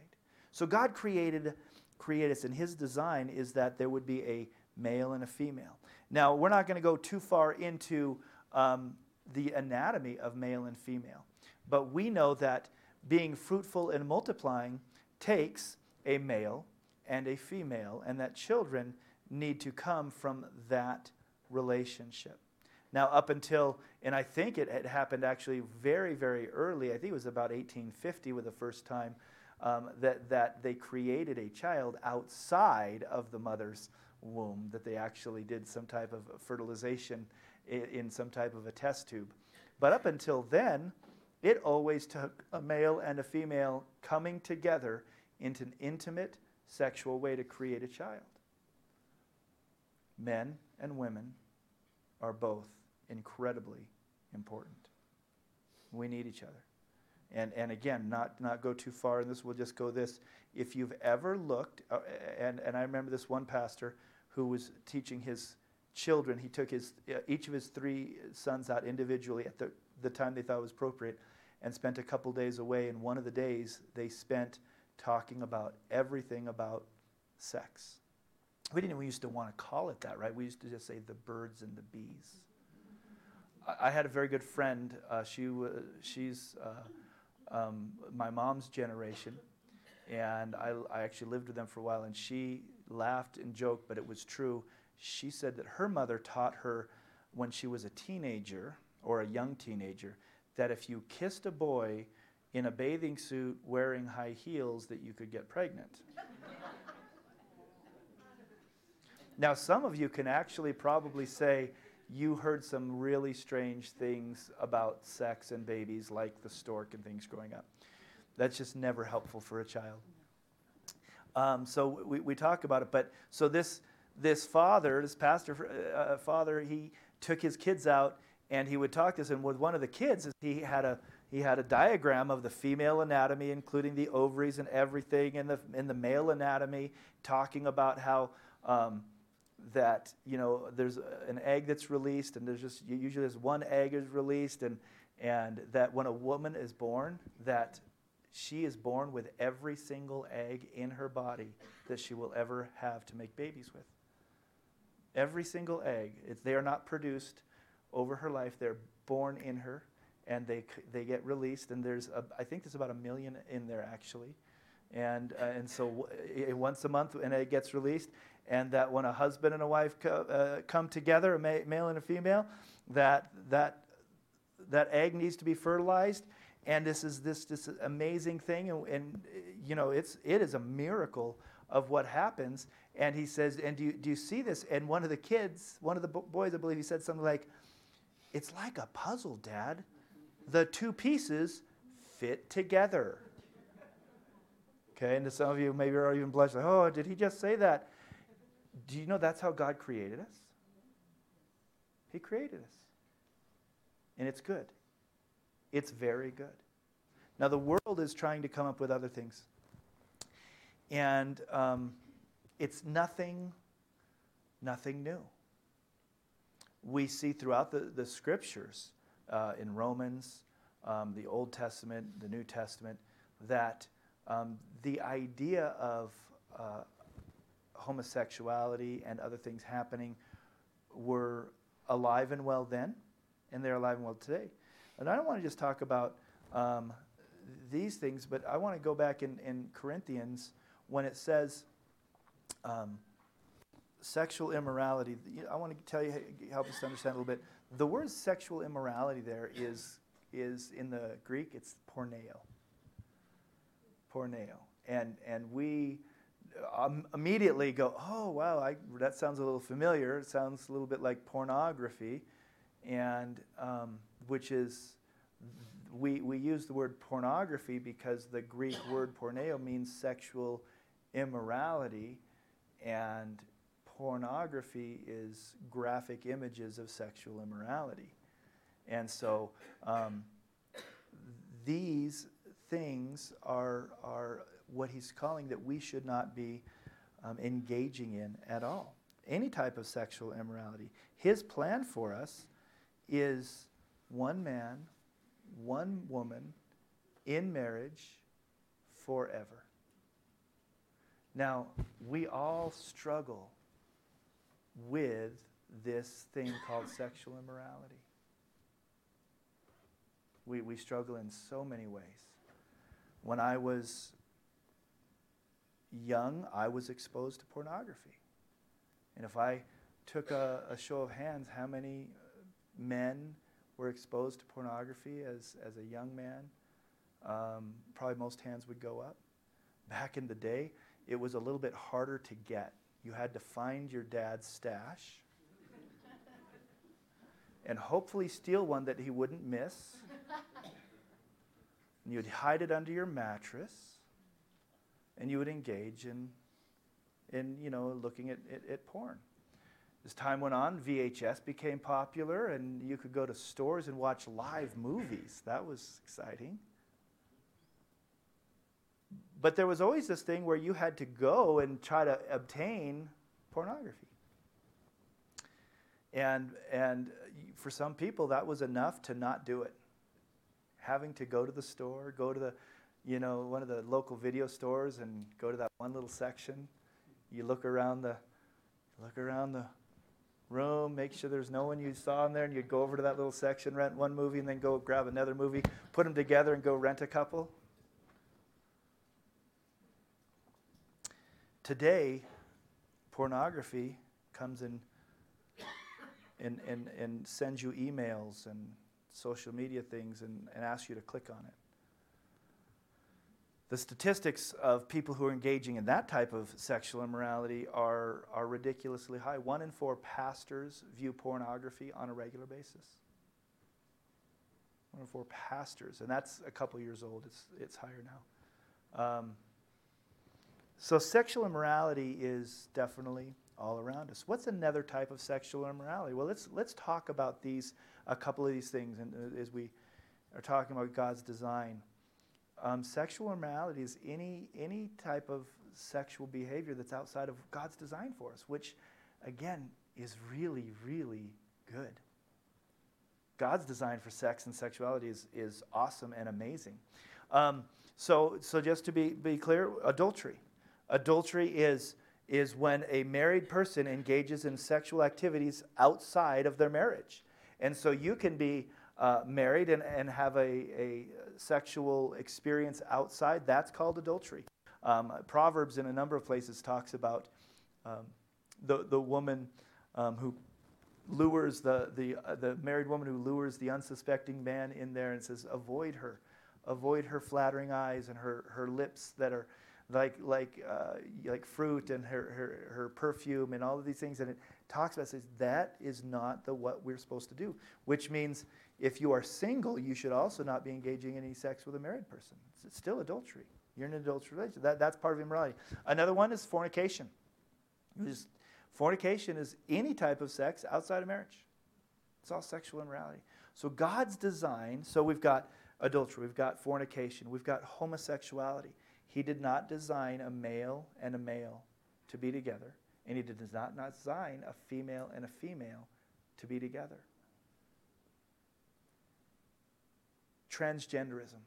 So God created, created us, and His design is that there would be a male and a female. Now, we're not going to go too far into um, the anatomy of male and female, but we know that being fruitful and multiplying takes a male and a female, and that children need to come from that relationship. Now, up until, and I think it had happened actually very, very early, I think it was about 1850 with the first time um, that, that they created a child outside of the mother's womb, that they actually did some type of fertilization in, in some type of a test tube. But up until then, it always took a male and a female coming together into an intimate sexual way to create a child. Men and women are both incredibly important. We need each other. And, and again, not, not go too far in this, we'll just go this. If you've ever looked, uh, and, and I remember this one pastor who was teaching his children, he took his, uh, each of his three sons out individually at the, the time they thought was appropriate and spent a couple days away. And one of the days they spent talking about everything about sex. We didn't even used to want to call it that, right? We used to just say the birds and the bees. I, had a very good friend. Uh, she she's uh, um, my mom's generation, and I, I actually lived with them for a while. And she laughed and joked, but it was true. She said that her mother taught her when she was a teenager or a young teenager that if you kissed a boy in a bathing suit wearing high heels that you could get pregnant. now, some of you can actually probably say you heard some really strange things about sex and babies, like the stork and things growing up. That's just never helpful for a child. Um, so we, we talk about it, but so this this father, this pastor uh, uh father, he took his kids out and he would talk to us. And with one of the kids, he had a he had a diagram of the female anatomy, including the ovaries and everything, and the in the male anatomy, talking about how um, that you know there's an egg that's released, and there's just usually there's one egg is released, and and that when a woman is born, that she is born with every single egg in her body that she will ever have to make babies with. Every single egg, they are not produced over her life; they're born in her and they they get released. And there's a, I think there's about a million in there actually, and uh, and so w- once a month and it gets released. And that when a husband and a wife co- uh, come together, a ma- male and a female, that that that egg needs to be fertilized. And this is this this amazing thing, and, and you know it's it is a miracle of what happens. And he says, and do you, do you see this? And one of the kids, one of the boys, I believe, he said something like, "It's like a puzzle, Dad." the two pieces fit together. Okay, and to some of you maybe are even blushing, oh, did he just say that? Do you know that's how God created us? He created us. And it's good. It's very good. Now, the world is trying to come up with other things. And um, it's nothing, nothing new. We see throughout the, the scriptures uh, in Romans, um, the Old Testament, the New Testament, that um, the idea of uh, homosexuality and other things happening were alive and well then, and they're alive and well today. And I don't want to just talk about um, these things, but I want to go back in, in Corinthians when it says um, sexual immorality. I want to tell you, help us understand a little bit the word sexual immorality there is, is in the Greek, it's porneo. Porneo. And, and we um, immediately go, oh, wow, I, that sounds a little familiar. It sounds a little bit like pornography, and um, which is, we, we use the word pornography because the Greek word porneo means sexual immorality, and pornography is graphic images of sexual immorality. And so um, these things are, are what he's calling that we should not be um, engaging in at all. Any type of sexual immorality. His plan for us is one man, one woman in marriage forever. Now, we all struggle with this thing called sexual immorality. We, we struggle in so many ways. When I was young, I was exposed to pornography. And if I took a, a show of hands, how many men were exposed to pornography as, as a young man? Um, probably most hands would go up. Back in the day, it was a little bit harder to get you had to find your dad's stash and hopefully steal one that he wouldn't miss. And you'd hide it under your mattress and you would engage in, in you know, looking at, at, at porn. As time went on, VHS became popular, and you could go to stores and watch live movies. That was exciting. But there was always this thing where you had to go and try to obtain pornography. And, and for some people, that was enough to not do it. Having to go to the store, go to the, you know, one of the local video stores and go to that one little section. You look around the, look around the room, make sure there's no one you saw in there, and you'd go over to that little section, rent one movie, and then go grab another movie, put them together, and go rent a couple. Today, pornography comes in and, and, and sends you emails and social media things and, and asks you to click on it. The statistics of people who are engaging in that type of sexual immorality are, are ridiculously high. One in four pastors view pornography on a regular basis. One in four pastors, and that's a couple years old. It's, it's higher now. Um, so, sexual immorality is definitely all around us. What's another type of sexual immorality? Well, let's, let's talk about these, a couple of these things and, uh, as we are talking about God's design. Um, sexual immorality is any any type of sexual behavior that's outside of God's design for us, which, again, is really really good. God's design for sex and sexuality is, is awesome and amazing. Um, so, so just to be, be clear, adultery. Adultery is, is when a married person engages in sexual activities outside of their marriage. And so you can be uh, married and, and have a, a sexual experience outside. That's called adultery. Um, Proverbs, in a number of places, talks about um, the, the woman um, who lures the, the, uh, the married woman who lures the unsuspecting man in there and says, Avoid her. Avoid her flattering eyes and her, her lips that are like, like, uh, like fruit and her, her, her perfume and all of these things. And it talks about, says, that is not the, what we're supposed to do. Which means if you are single, you should also not be engaging in any sex with a married person. It's, still adultery. You're in an adulterous relationship. That, that's part of immorality. Another one is fornication. Just Fornication is any type of sex outside of marriage. It's all sexual immorality. So God's design, so we've got adultery, we've got fornication, we've got homosexuality. He did not design a male and a male to be together, and he did not, design a female and a female to be together. Transgenderism.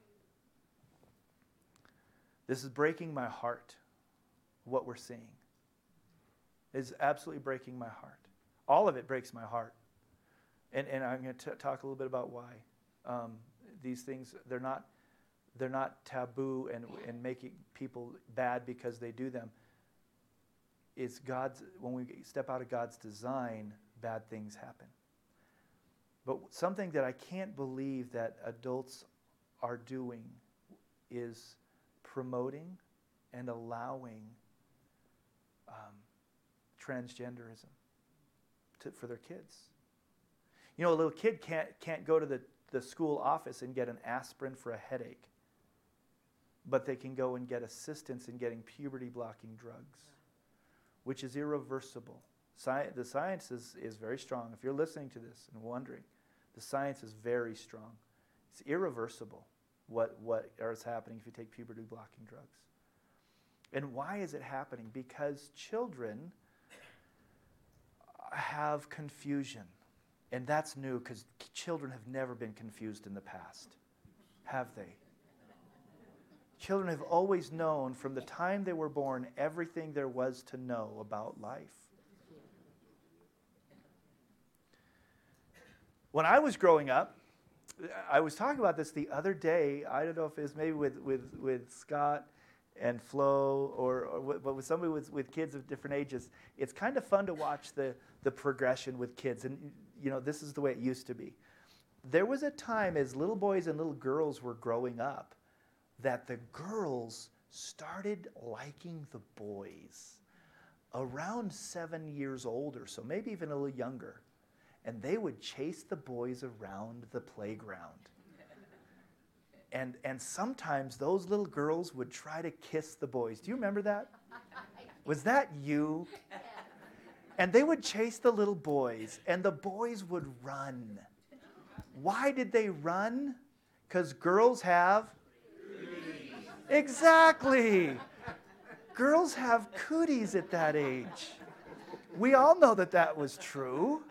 This is breaking my heart, what we're seeing is absolutely breaking my heart. All of it breaks my heart. And, and I'm going to talk a little bit about why. Um, these things, they're not, they're not taboo and, and making people bad because they do them. It's God's, when we step out of God's design, bad things happen. But something that I can't believe that adults are doing is promoting and allowing um, transgenderism to, for their kids. You know, a little kid can't, can't go to the, the school office and get an aspirin for a headache, but they can go and get assistance in getting puberty blocking drugs, which is irreversible. Sci- the science is, is very strong. If you're listening to this and wondering, the science is very strong. It's irreversible what, what is happening if you take puberty blocking drugs. And why is it happening? Because children have confusion. And that's new because children have never been confused in the past, have they? Children have always known from the time they were born everything there was to know about life. When I was growing up, I was talking about this the other day. I don't know if it was maybe with, with, with Scott and Flo or, or but with somebody with, with kids of different ages. It's kind of fun to watch the, the progression with kids. And, you know, this is the way it used to be. There was a time as little boys and little girls were growing up that the girls started liking the boys around seven years old or so, maybe even a little younger. And they would chase the boys around the playground. And, and sometimes those little girls would try to kiss the boys. Do you remember that? Was that you? And they would chase the little boys, and the boys would run. Why did they run? Because girls have. Exactly. Girls have cooties at that age. We all know that that was true.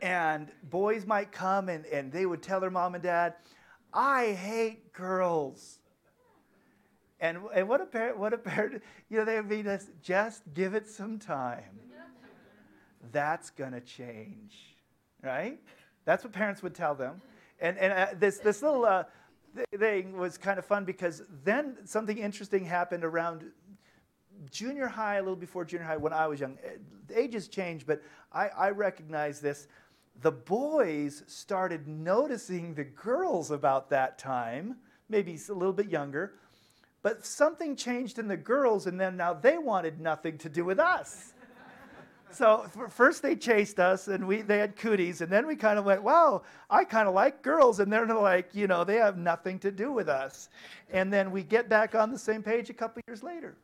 And boys might come and, and they would tell their mom and dad, I hate girls. And, and what a parent, what a parent, you know, they would be just, just give it some time. That's going to change, right? That's what parents would tell them. And, and uh, this, this little uh, thing was kind of fun because then something interesting happened around junior high, a little before junior high, when I was young. Uh, the ages changed, but I, I recognize this. The boys started noticing the girls about that time, maybe a little bit younger but something changed in the girls, and then now they wanted nothing to do with us. So first they chased us, and we they had cooties, and then we kind of went, "Wow, I kind of like girls," and they're like, you know, they have nothing to do with us. And then we get back on the same page a couple years later.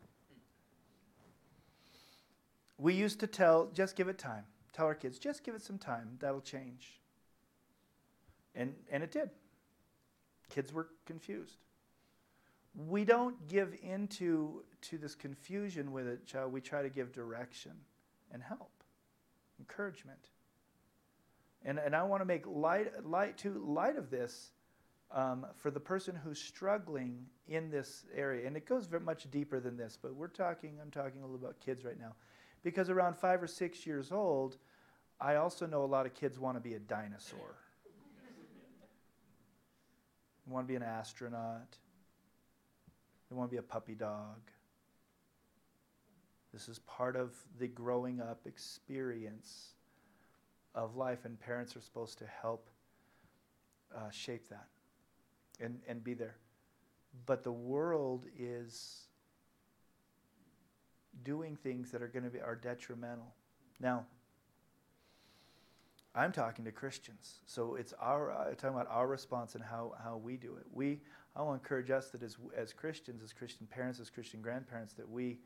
We used to tell, just give it time. Tell our kids, just give it some time. That'll change. And, and it did. Kids were confused. We don't give into to this confusion with a child. We try to give direction and help, encouragement. And, and I want to make light, light, to light of this um, for the person who's struggling in this area. And it goes very much deeper than this, but we're talking, I'm talking a little about kids right now. Because around five or six years old, I also know a lot of kids want to be a dinosaur. They want to be an astronaut. They want to be a puppy dog. This is part of the growing up experience of life, and parents are supposed to help uh, shape that and, and be there. But the world is doing things that are going to be are detrimental. Now, I'm talking to Christians, so it's our uh, talking about our response and how, how we do it. We I to encourage us that as as Christians, as Christian parents, as Christian grandparents, that we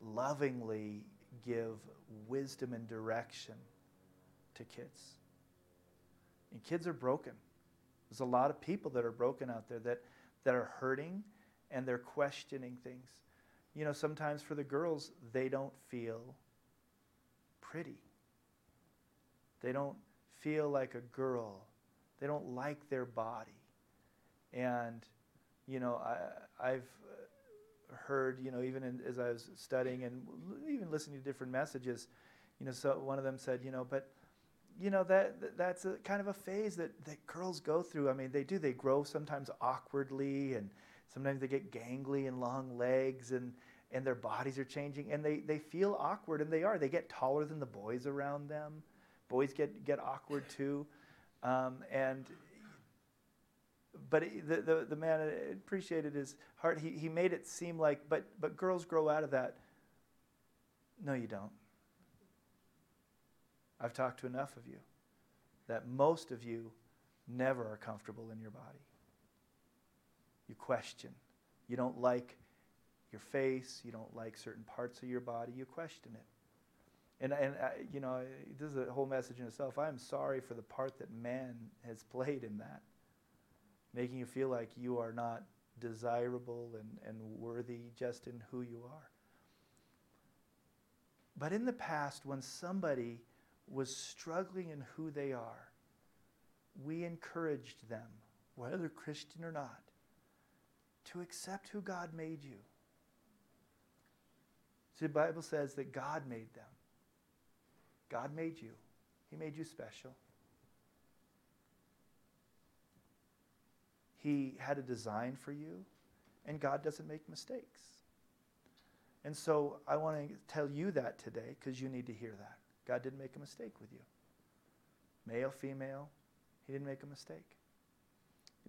lovingly give wisdom and direction to kids. And kids are broken. There's a lot of people that are broken out there that, that are hurting and they're questioning things. You know, sometimes for the girls, they don't feel pretty. They don't feel like a girl. They don't like their body. And, you know, I, I've heard, you know, even in, as I was studying and even listening to different messages, you know, so one of them said, you know, but you know that that's a kind of a phase that, that girls go through. I mean, they do. They grow sometimes awkwardly, and sometimes they get gangly and long legs, and and their bodies are changing, and they they feel awkward, and they are. They get taller than the boys around them. Boys get get awkward too, um, and but the, the the man appreciated his heart. He he made it seem like, but but girls grow out of that. No, you don't. I've talked to enough of you that most of you never are comfortable in your body. You question. You don't like your face. You don't like certain parts of your body. You question it. And, and uh, you know, this is a whole message in itself. I am sorry for the part that man has played in that, making you feel like you are not desirable and, and worthy just in who you are. But in the past, when somebody was struggling in who they are, we encouraged them, whether Christian or not, to accept who God made you. See, the Bible says that God made them. God made you. He made you special. He had a design for you, and God doesn't make mistakes. And so I want to tell you that today because you need to hear that. God didn't make a mistake with you. Male, female, He didn't make a mistake.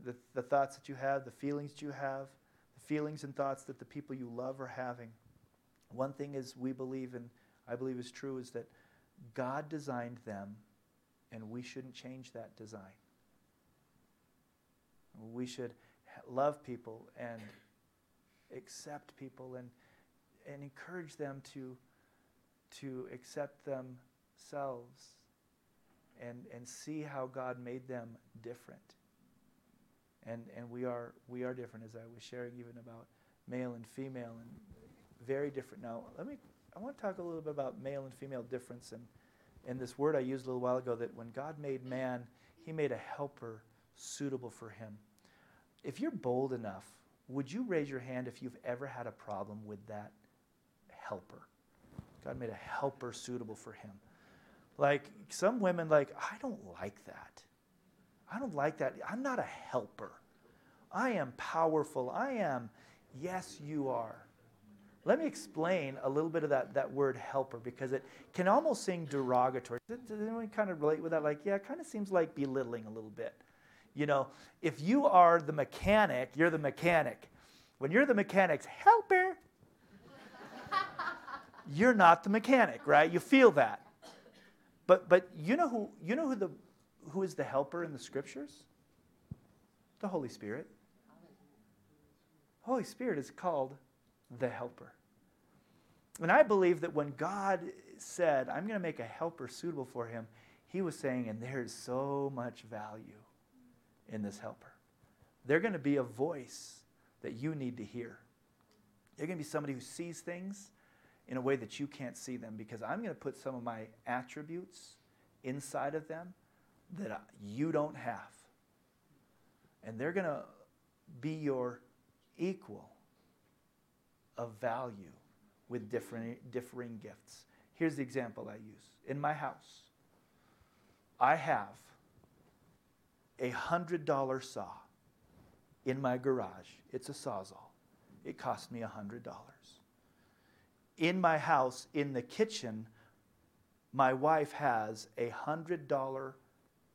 The, the thoughts that you have, the feelings that you have, the feelings and thoughts that the people you love are having. One thing is we believe, and I believe is true, is that God designed them, and we shouldn't change that design. We should love people and accept people and, and encourage them to, to accept themselves and, and see how God made them different. And, and we, are, we are different, as I was sharing even about male and female, and very different. Now, let me, I want to talk a little bit about male and female difference. And, and this word I used a little while ago that when God made man, he made a helper suitable for him. If you're bold enough, would you raise your hand if you've ever had a problem with that helper? God made a helper suitable for him. Like some women, like, I don't like that. I don't like that. I'm not a helper. I am powerful. I am, yes, you are. Let me explain a little bit of that, that word helper because it can almost seem derogatory. Does anyone kind of relate with that? Like, yeah, it kind of seems like belittling a little bit. You know, if you are the mechanic, you're the mechanic. When you're the mechanic's helper, you're not the mechanic, right? You feel that. But, but you know, who, you know who, the, who is the helper in the scriptures? The Holy Spirit. Holy Spirit is called the helper. And I believe that when God said, I'm going to make a helper suitable for him, he was saying, and there's so much value in this helper. They're going to be a voice that you need to hear. They're going to be somebody who sees things in a way that you can't see them because I'm going to put some of my attributes inside of them that you don't have. And they're going to be your equal of value with different, differing gifts. Here's the example I use. In my house, I have a $100 saw in my garage. It's a sawzall. It cost me a $100. In my house, in the kitchen, my wife has a $100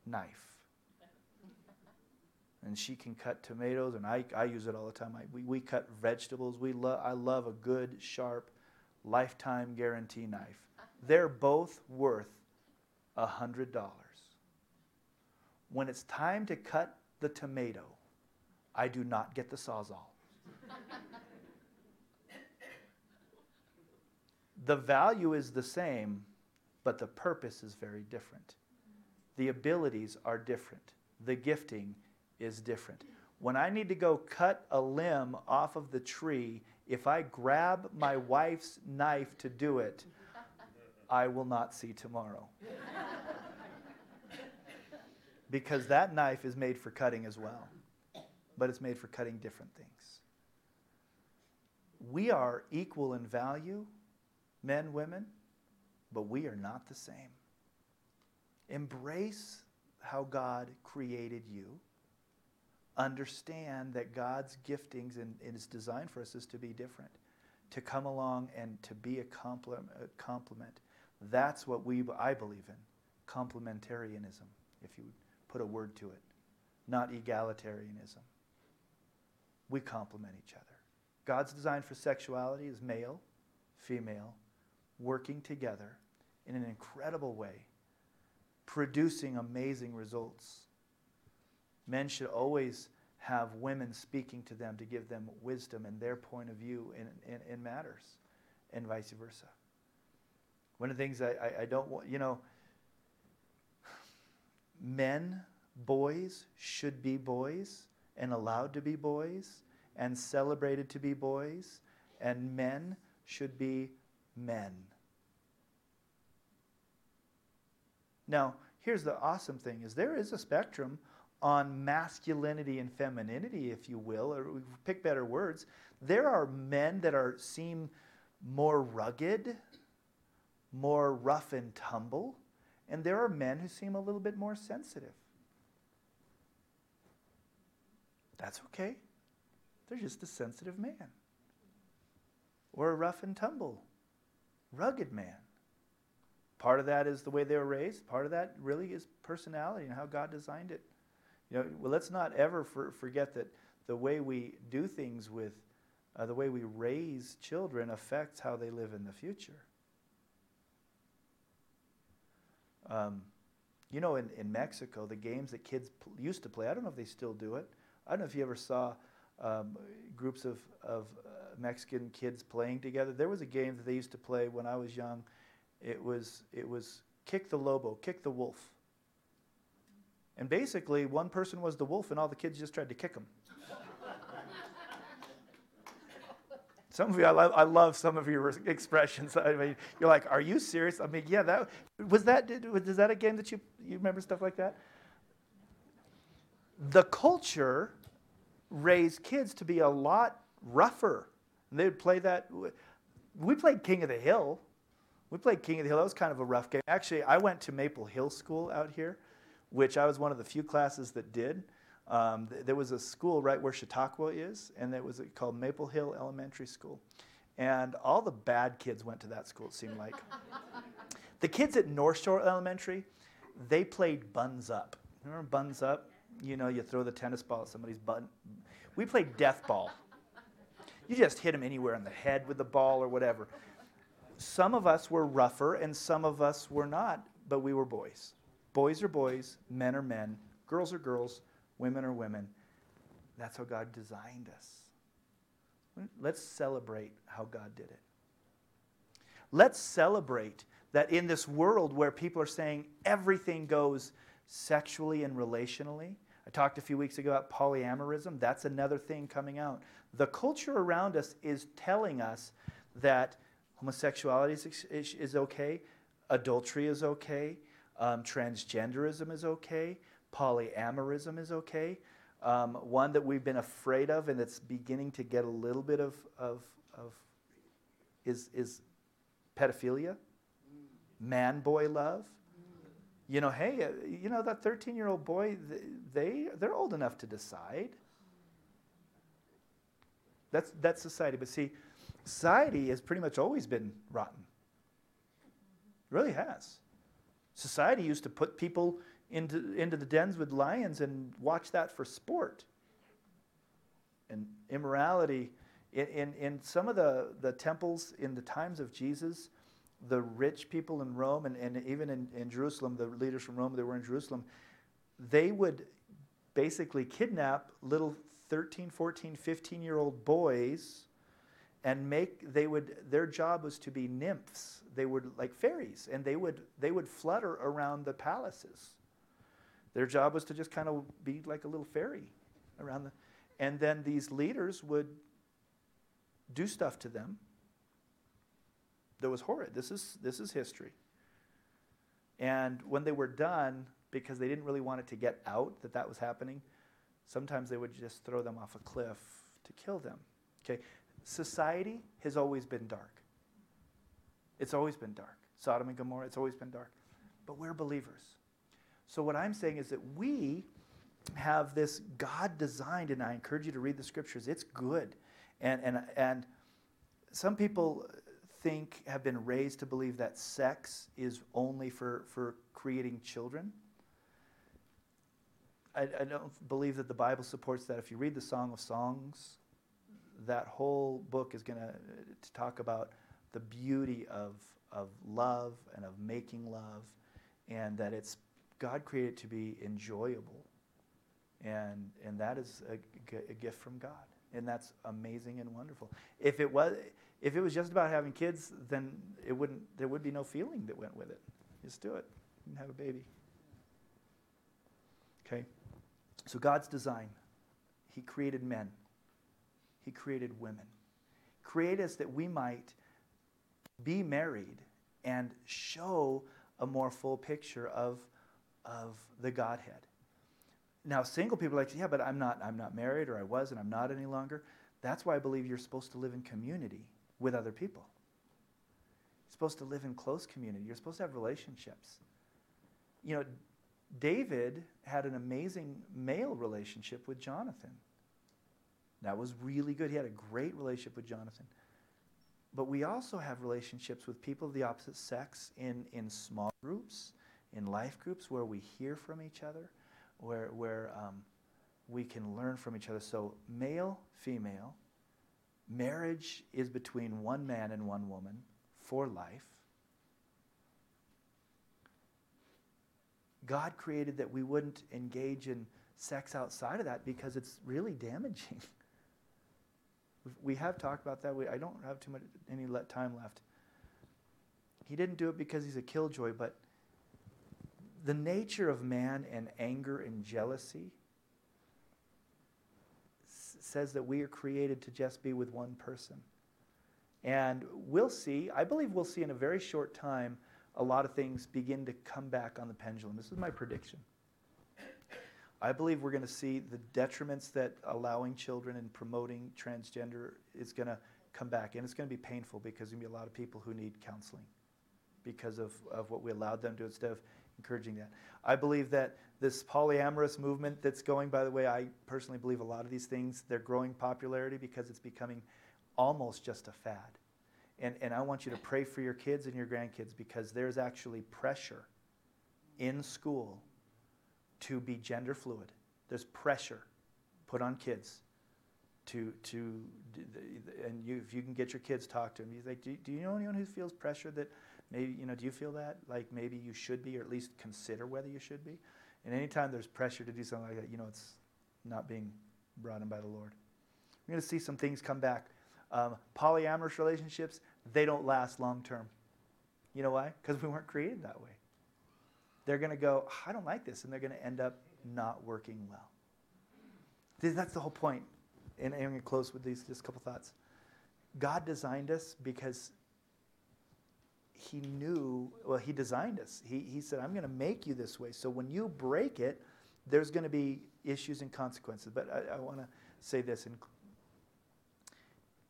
knife. And she can cut tomatoes, and I, I use it all the time. I, we, we cut vegetables. We lo- I love a good, sharp, lifetime guarantee knife. They're both worth a $100. When it's time to cut the tomato, I do not get the sawzall. the value is the same, but the purpose is very different. The abilities are different. The gifting is different. When I need to go cut a limb off of the tree, if I grab my wife's knife to do it, I will not see tomorrow. Because that knife is made for cutting as well, but it's made for cutting different things. We are equal in value, men, women, but we are not the same. Embrace how God created you. Understand that God's giftings and, and His design for us is to be different, to come along and to be a complement. That's what we, I believe in complementarianism, if you put a word to it, not egalitarianism. We complement each other. God's design for sexuality is male, female, working together in an incredible way, producing amazing results. Men should always have women speaking to them to give them wisdom and their point of view in, in, in matters, and vice versa. One of the things I, I, I don't want, you know, men, boys should be boys and allowed to be boys and celebrated to be boys, and men should be men. Now, here's the awesome thing is there is a spectrum on masculinity and femininity, if you will, or pick better words. There are men that are seem more rugged, more rough and tumble, and there are men who seem a little bit more sensitive. That's okay. They're just a sensitive man. Or a rough and tumble, rugged man. Part of that is the way they were raised. Part of that really is personality and how God designed it. You know, well, let's not ever for, forget that the way we do things with, uh, the way we raise children affects how they live in the future. Um, you know, in, in Mexico, the games that kids used to play, I don't know if they still do it. I don't know if you ever saw um, groups of, of uh, Mexican kids playing together. There was a game that they used to play when I was young. It was, it was kick the lobo, kick the wolf. And basically, one person was the wolf, and all the kids just tried to kick him. Some of you, I love, I love some of your expressions. I mean, you're like, "Are you serious?" I mean, yeah, that was that. Was that a game that you you remember stuff like that? The culture raised kids to be a lot rougher. They would play that. We played King of the Hill. We played King of the Hill. That was kind of a rough game. Actually, I went to Maple Hill School out here which I was one of the few classes that did. Um, th- there was a school right where Chautauqua is, and it was called Maple Hill Elementary School. And all the bad kids went to that school, it seemed like. the kids at North Shore Elementary, they played buns up. Remember buns up? You know, you throw the tennis ball at somebody's bun. We played death ball. You just hit them anywhere in the head with the ball or whatever. Some of us were rougher and some of us were not, but we were boys. Boys are boys, men are men, girls are girls, women are women. That's how God designed us. Let's celebrate how God did it. Let's celebrate that in this world where people are saying everything goes sexually and relationally. I talked a few weeks ago about polyamorism. That's another thing coming out. The culture around us is telling us that homosexuality is, is, okay, adultery is okay, um, transgenderism is okay, polyamorism is okay. Um, one that we've been afraid of and that's beginning to get a little bit of, of, of is, is pedophilia, man boy love. You know, hey, uh, you know, that 13 year old boy, they, they're old enough to decide. That's, that's society. But see, society has pretty much always been rotten. It really has. Society used to put people into, into the dens with lions and watch that for sport. And immorality, in, in, in some of the, the temples in the times of Jesus, the rich people in Rome and, and even in, in Jerusalem, the leaders from Rome that were in Jerusalem, they would basically kidnap little 13, 14, 15 year old boys and make they would their job was to be nymphs. They would like fairies. And they would they would flutter around the palaces their job was to just kind of be like a little fairy around the and then these leaders would do stuff to them that was horrid this is this is history and when they were done because they didn't really want it to get out that that was happening sometimes they would just throw them off a cliff to kill them okay society has always been dark. It's always been dark. Sodom and Gomorrah, it's always been dark. But we're believers. So, what I'm saying is that we have this God designed, and I encourage you to read the scriptures. It's good. And, and, and some people think, have been raised to believe that sex is only for, for creating children. I, I don't believe that the Bible supports that. If you read the Song of Songs, that whole book is going to talk about the beauty of, of love and of making love, and that it's God created to be enjoyable. And, and that is a, a gift from God. And that's amazing and wonderful. If it was, if it was just about having kids, then it wouldn't, there would be no feeling that went with it. Just do it and have a baby. Okay? So God's design, He created men. He created women. Create us that we might be married and show a more full picture of, of the Godhead. Now, single people are like, yeah, but I'm not, I'm not married, or I was, and I'm not any longer. That's why I believe you're supposed to live in community with other people. You're supposed to live in close community. You're supposed to have relationships. You know, David had an amazing male relationship with Jonathan. That was really good. He had a great relationship with Jonathan. But we also have relationships with people of the opposite sex in, in small groups, in life groups where we hear from each other, where, where um, we can learn from each other. So, male, female, marriage is between one man and one woman for life. God created that we wouldn't engage in sex outside of that because it's really damaging. We have talked about that. We, I don't have too much any time left. He didn't do it because he's a killjoy, but the nature of man and anger and jealousy says that we are created to just be with one person. And we'll see, I believe we'll see in a very short time a lot of things begin to come back on the pendulum. This is my prediction. I believe we're going to see the detriments that allowing children and promoting transgender is going to come back. And it's going to be painful because there's going to be a lot of people who need counseling because of, of what we allowed them to instead of encouraging that. I believe that this polyamorous movement that's going, by the way, I personally believe a lot of these things, they're growing popularity because it's becoming almost just a fad. And, and I want you to pray for your kids and your grandkids because there's actually pressure in school to be gender fluid. There's pressure put on kids to to and you if you can get your kids talk to them. You like, do, do you know anyone who feels pressure that maybe you know? Do you feel that like maybe you should be, or at least consider whether you should be? And anytime there's pressure to do something like that, you know it's not being brought in by the Lord. We're going to see some things come back. Um, polyamorous relationships they don't last long term. You know why? Because we weren't created that way they're going to go, I don't like this, and they're going to end up not working well. That's the whole point. And I'm going to close with these just a couple thoughts. God designed us because He knew, well, He designed us. He, he said, I'm going to make you this way. So when you break it, there's going to be issues and consequences. But I, I want to say this. And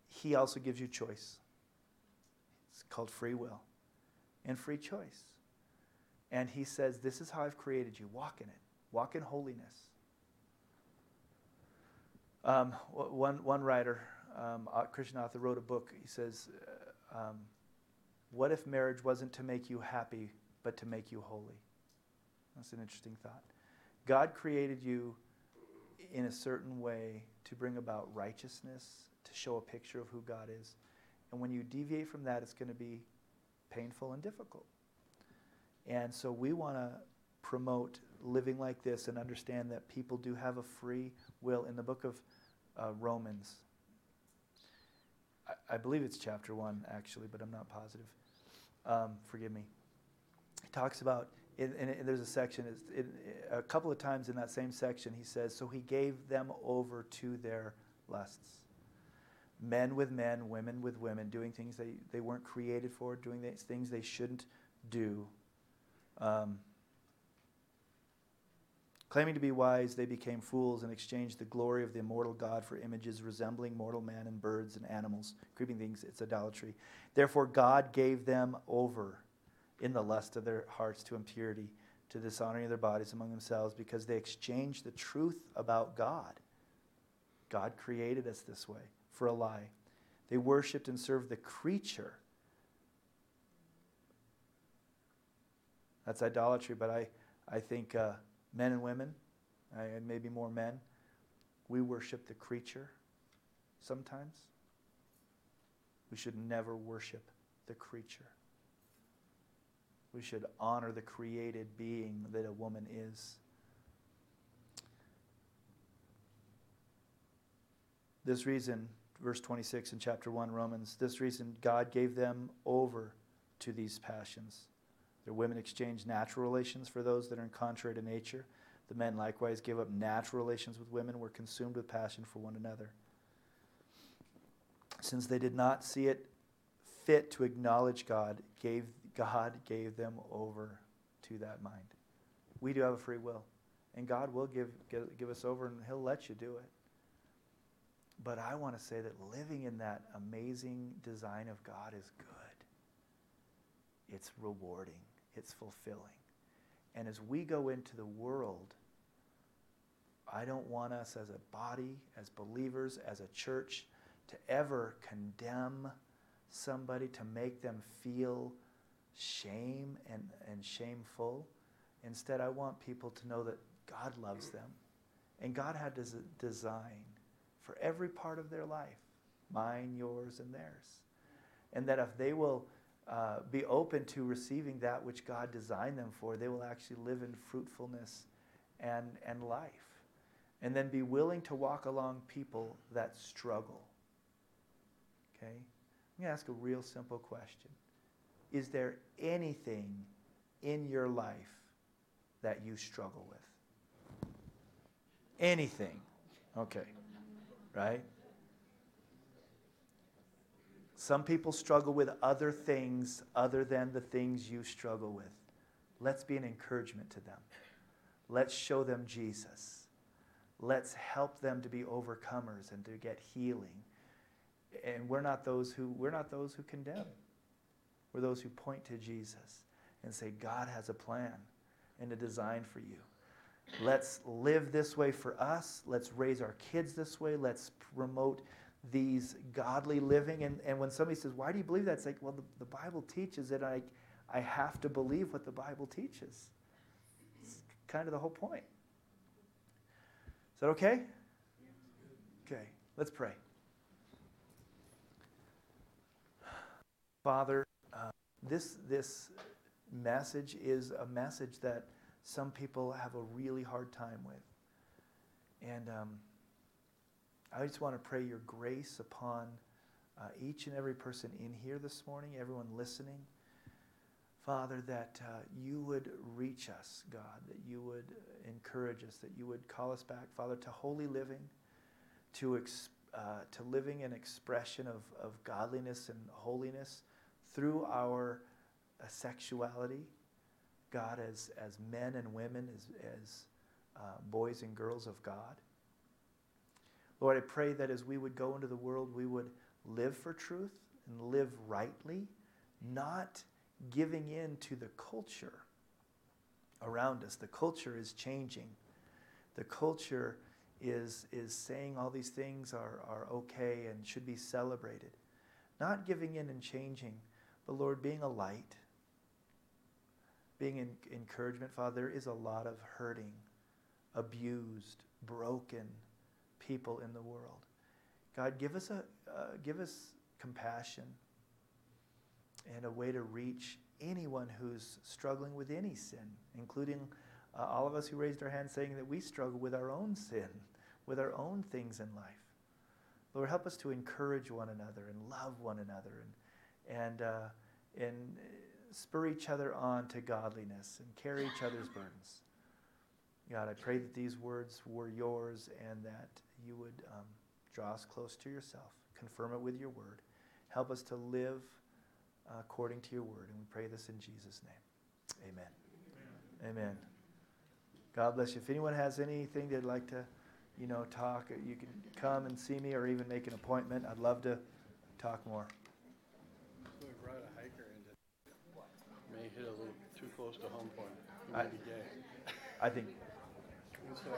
he also gives you choice. It's called free will and free choice. And he says, This is how I've created you. Walk in it, walk in holiness. Um, one, one writer, um, Christian author, wrote a book. He says, uh, um, What if marriage wasn't to make you happy, but to make you holy? That's an interesting thought. God created you in a certain way to bring about righteousness, to show a picture of who God is. And when you deviate from that, it's going to be painful and difficult. And so we want to promote living like this and understand that people do have a free will. In the book of uh, Romans, I, I, believe it's chapter 1, actually, but I'm not positive. Um, forgive me. He talks about in, there's a section, in, a couple of times in that same section, he says, So he gave them over to their lusts. Men with men, women with women, doing things they, they weren't created for, doing things they shouldn't do. Um, claiming to be wise, they became fools and exchanged the glory of the immortal God for images resembling mortal man and birds and animals, creeping things. It's idolatry. Therefore, God gave them over in the lust of their hearts to impurity, to dishonoring their bodies among themselves, because they exchanged the truth about God. God created us this way for a lie. They worshiped and served the creature. That's idolatry, but I, I think uh, men and women, uh, and maybe more men, we worship the creature sometimes. We should never worship the creature. We should honor the created being that a woman is. This reason, verse 26 in chapter 1, Romans, this reason God gave them over to these passions. Their women exchanged natural relations for those that are in contrary to nature. The men likewise gave up natural relations with women, were consumed with passion for one another. Since they did not see it fit to acknowledge God, gave God gave them over to that mind. We do have a free will, and God will give, give, give us over, and He'll let you do it. But I want to say that living in that amazing design of God is good. It's rewarding, it's fulfilling. And as we go into the world, I don't want us as a body, as believers, as a church, to ever condemn somebody, to make them feel shame and, and shameful. Instead, I want people to know that God loves them. And God had a design for every part of their life mine, yours, and theirs. And that if they will uh, be open to receiving that which God designed them for, they will actually live in fruitfulness and, and life. And then be willing to walk along people that struggle. Okay? I'm going to ask a real simple question is there anything in your life that you struggle with? Anything. Okay. Right? Some people struggle with other things other than the things you struggle with. Let's be an encouragement to them. Let's show them Jesus. Let's help them to be overcomers and to get healing. And we're not those who we're not those who condemn. We're those who point to Jesus and say, God has a plan and a design for you. Let's live this way for us. Let's raise our kids this way. Let's promote these godly living. And, and when somebody says, Why do you believe that? It's like, Well, the, the Bible teaches that I, I have to believe what the Bible teaches. It's kind of the whole point. Is that okay? Okay, let's pray. Father, this, this message is a message that some people have a really hard time with. And um, I just want to pray your grace upon uh, each and every person in here this morning, everyone listening. Father, that uh, you would reach us, God, that you would encourage us, that you would call us back, Father, to holy living, to, ex, uh, to living an expression of, of godliness and holiness through our uh, sexuality. God, as, as men and women, as, as uh, boys and girls of God. Lord, I pray that as we would go into the world, we would live for truth and live rightly, not giving in to the culture around us. The culture is changing. The culture is, is saying all these things are, are okay and should be celebrated. Not giving in and changing, but Lord, being a light, being an encouragement. Father, there is a lot of hurting, abused, broken people in the world. God, give us, a, uh, give us compassion and a way to reach anyone who's struggling with any sin, including uh, all of us who raised our hands saying that we struggle with our own sin, with our own things in life. Lord, help us to encourage one another and love one another and, and, uh, and spur each other on to godliness and carry each other's burdens. God, I pray that these words were yours and that you would um, draw us close to yourself, confirm it with your word. Help us to live uh, according to your word. And we pray this in Jesus' name. Amen. Amen. Amen. God bless you. If anyone has anything they'd like to, you know, talk, you can come and see me or even make an appointment. I'd love to talk more. We brought a hiker in may hit a little too close to home for him. He I- might be gay. I think And so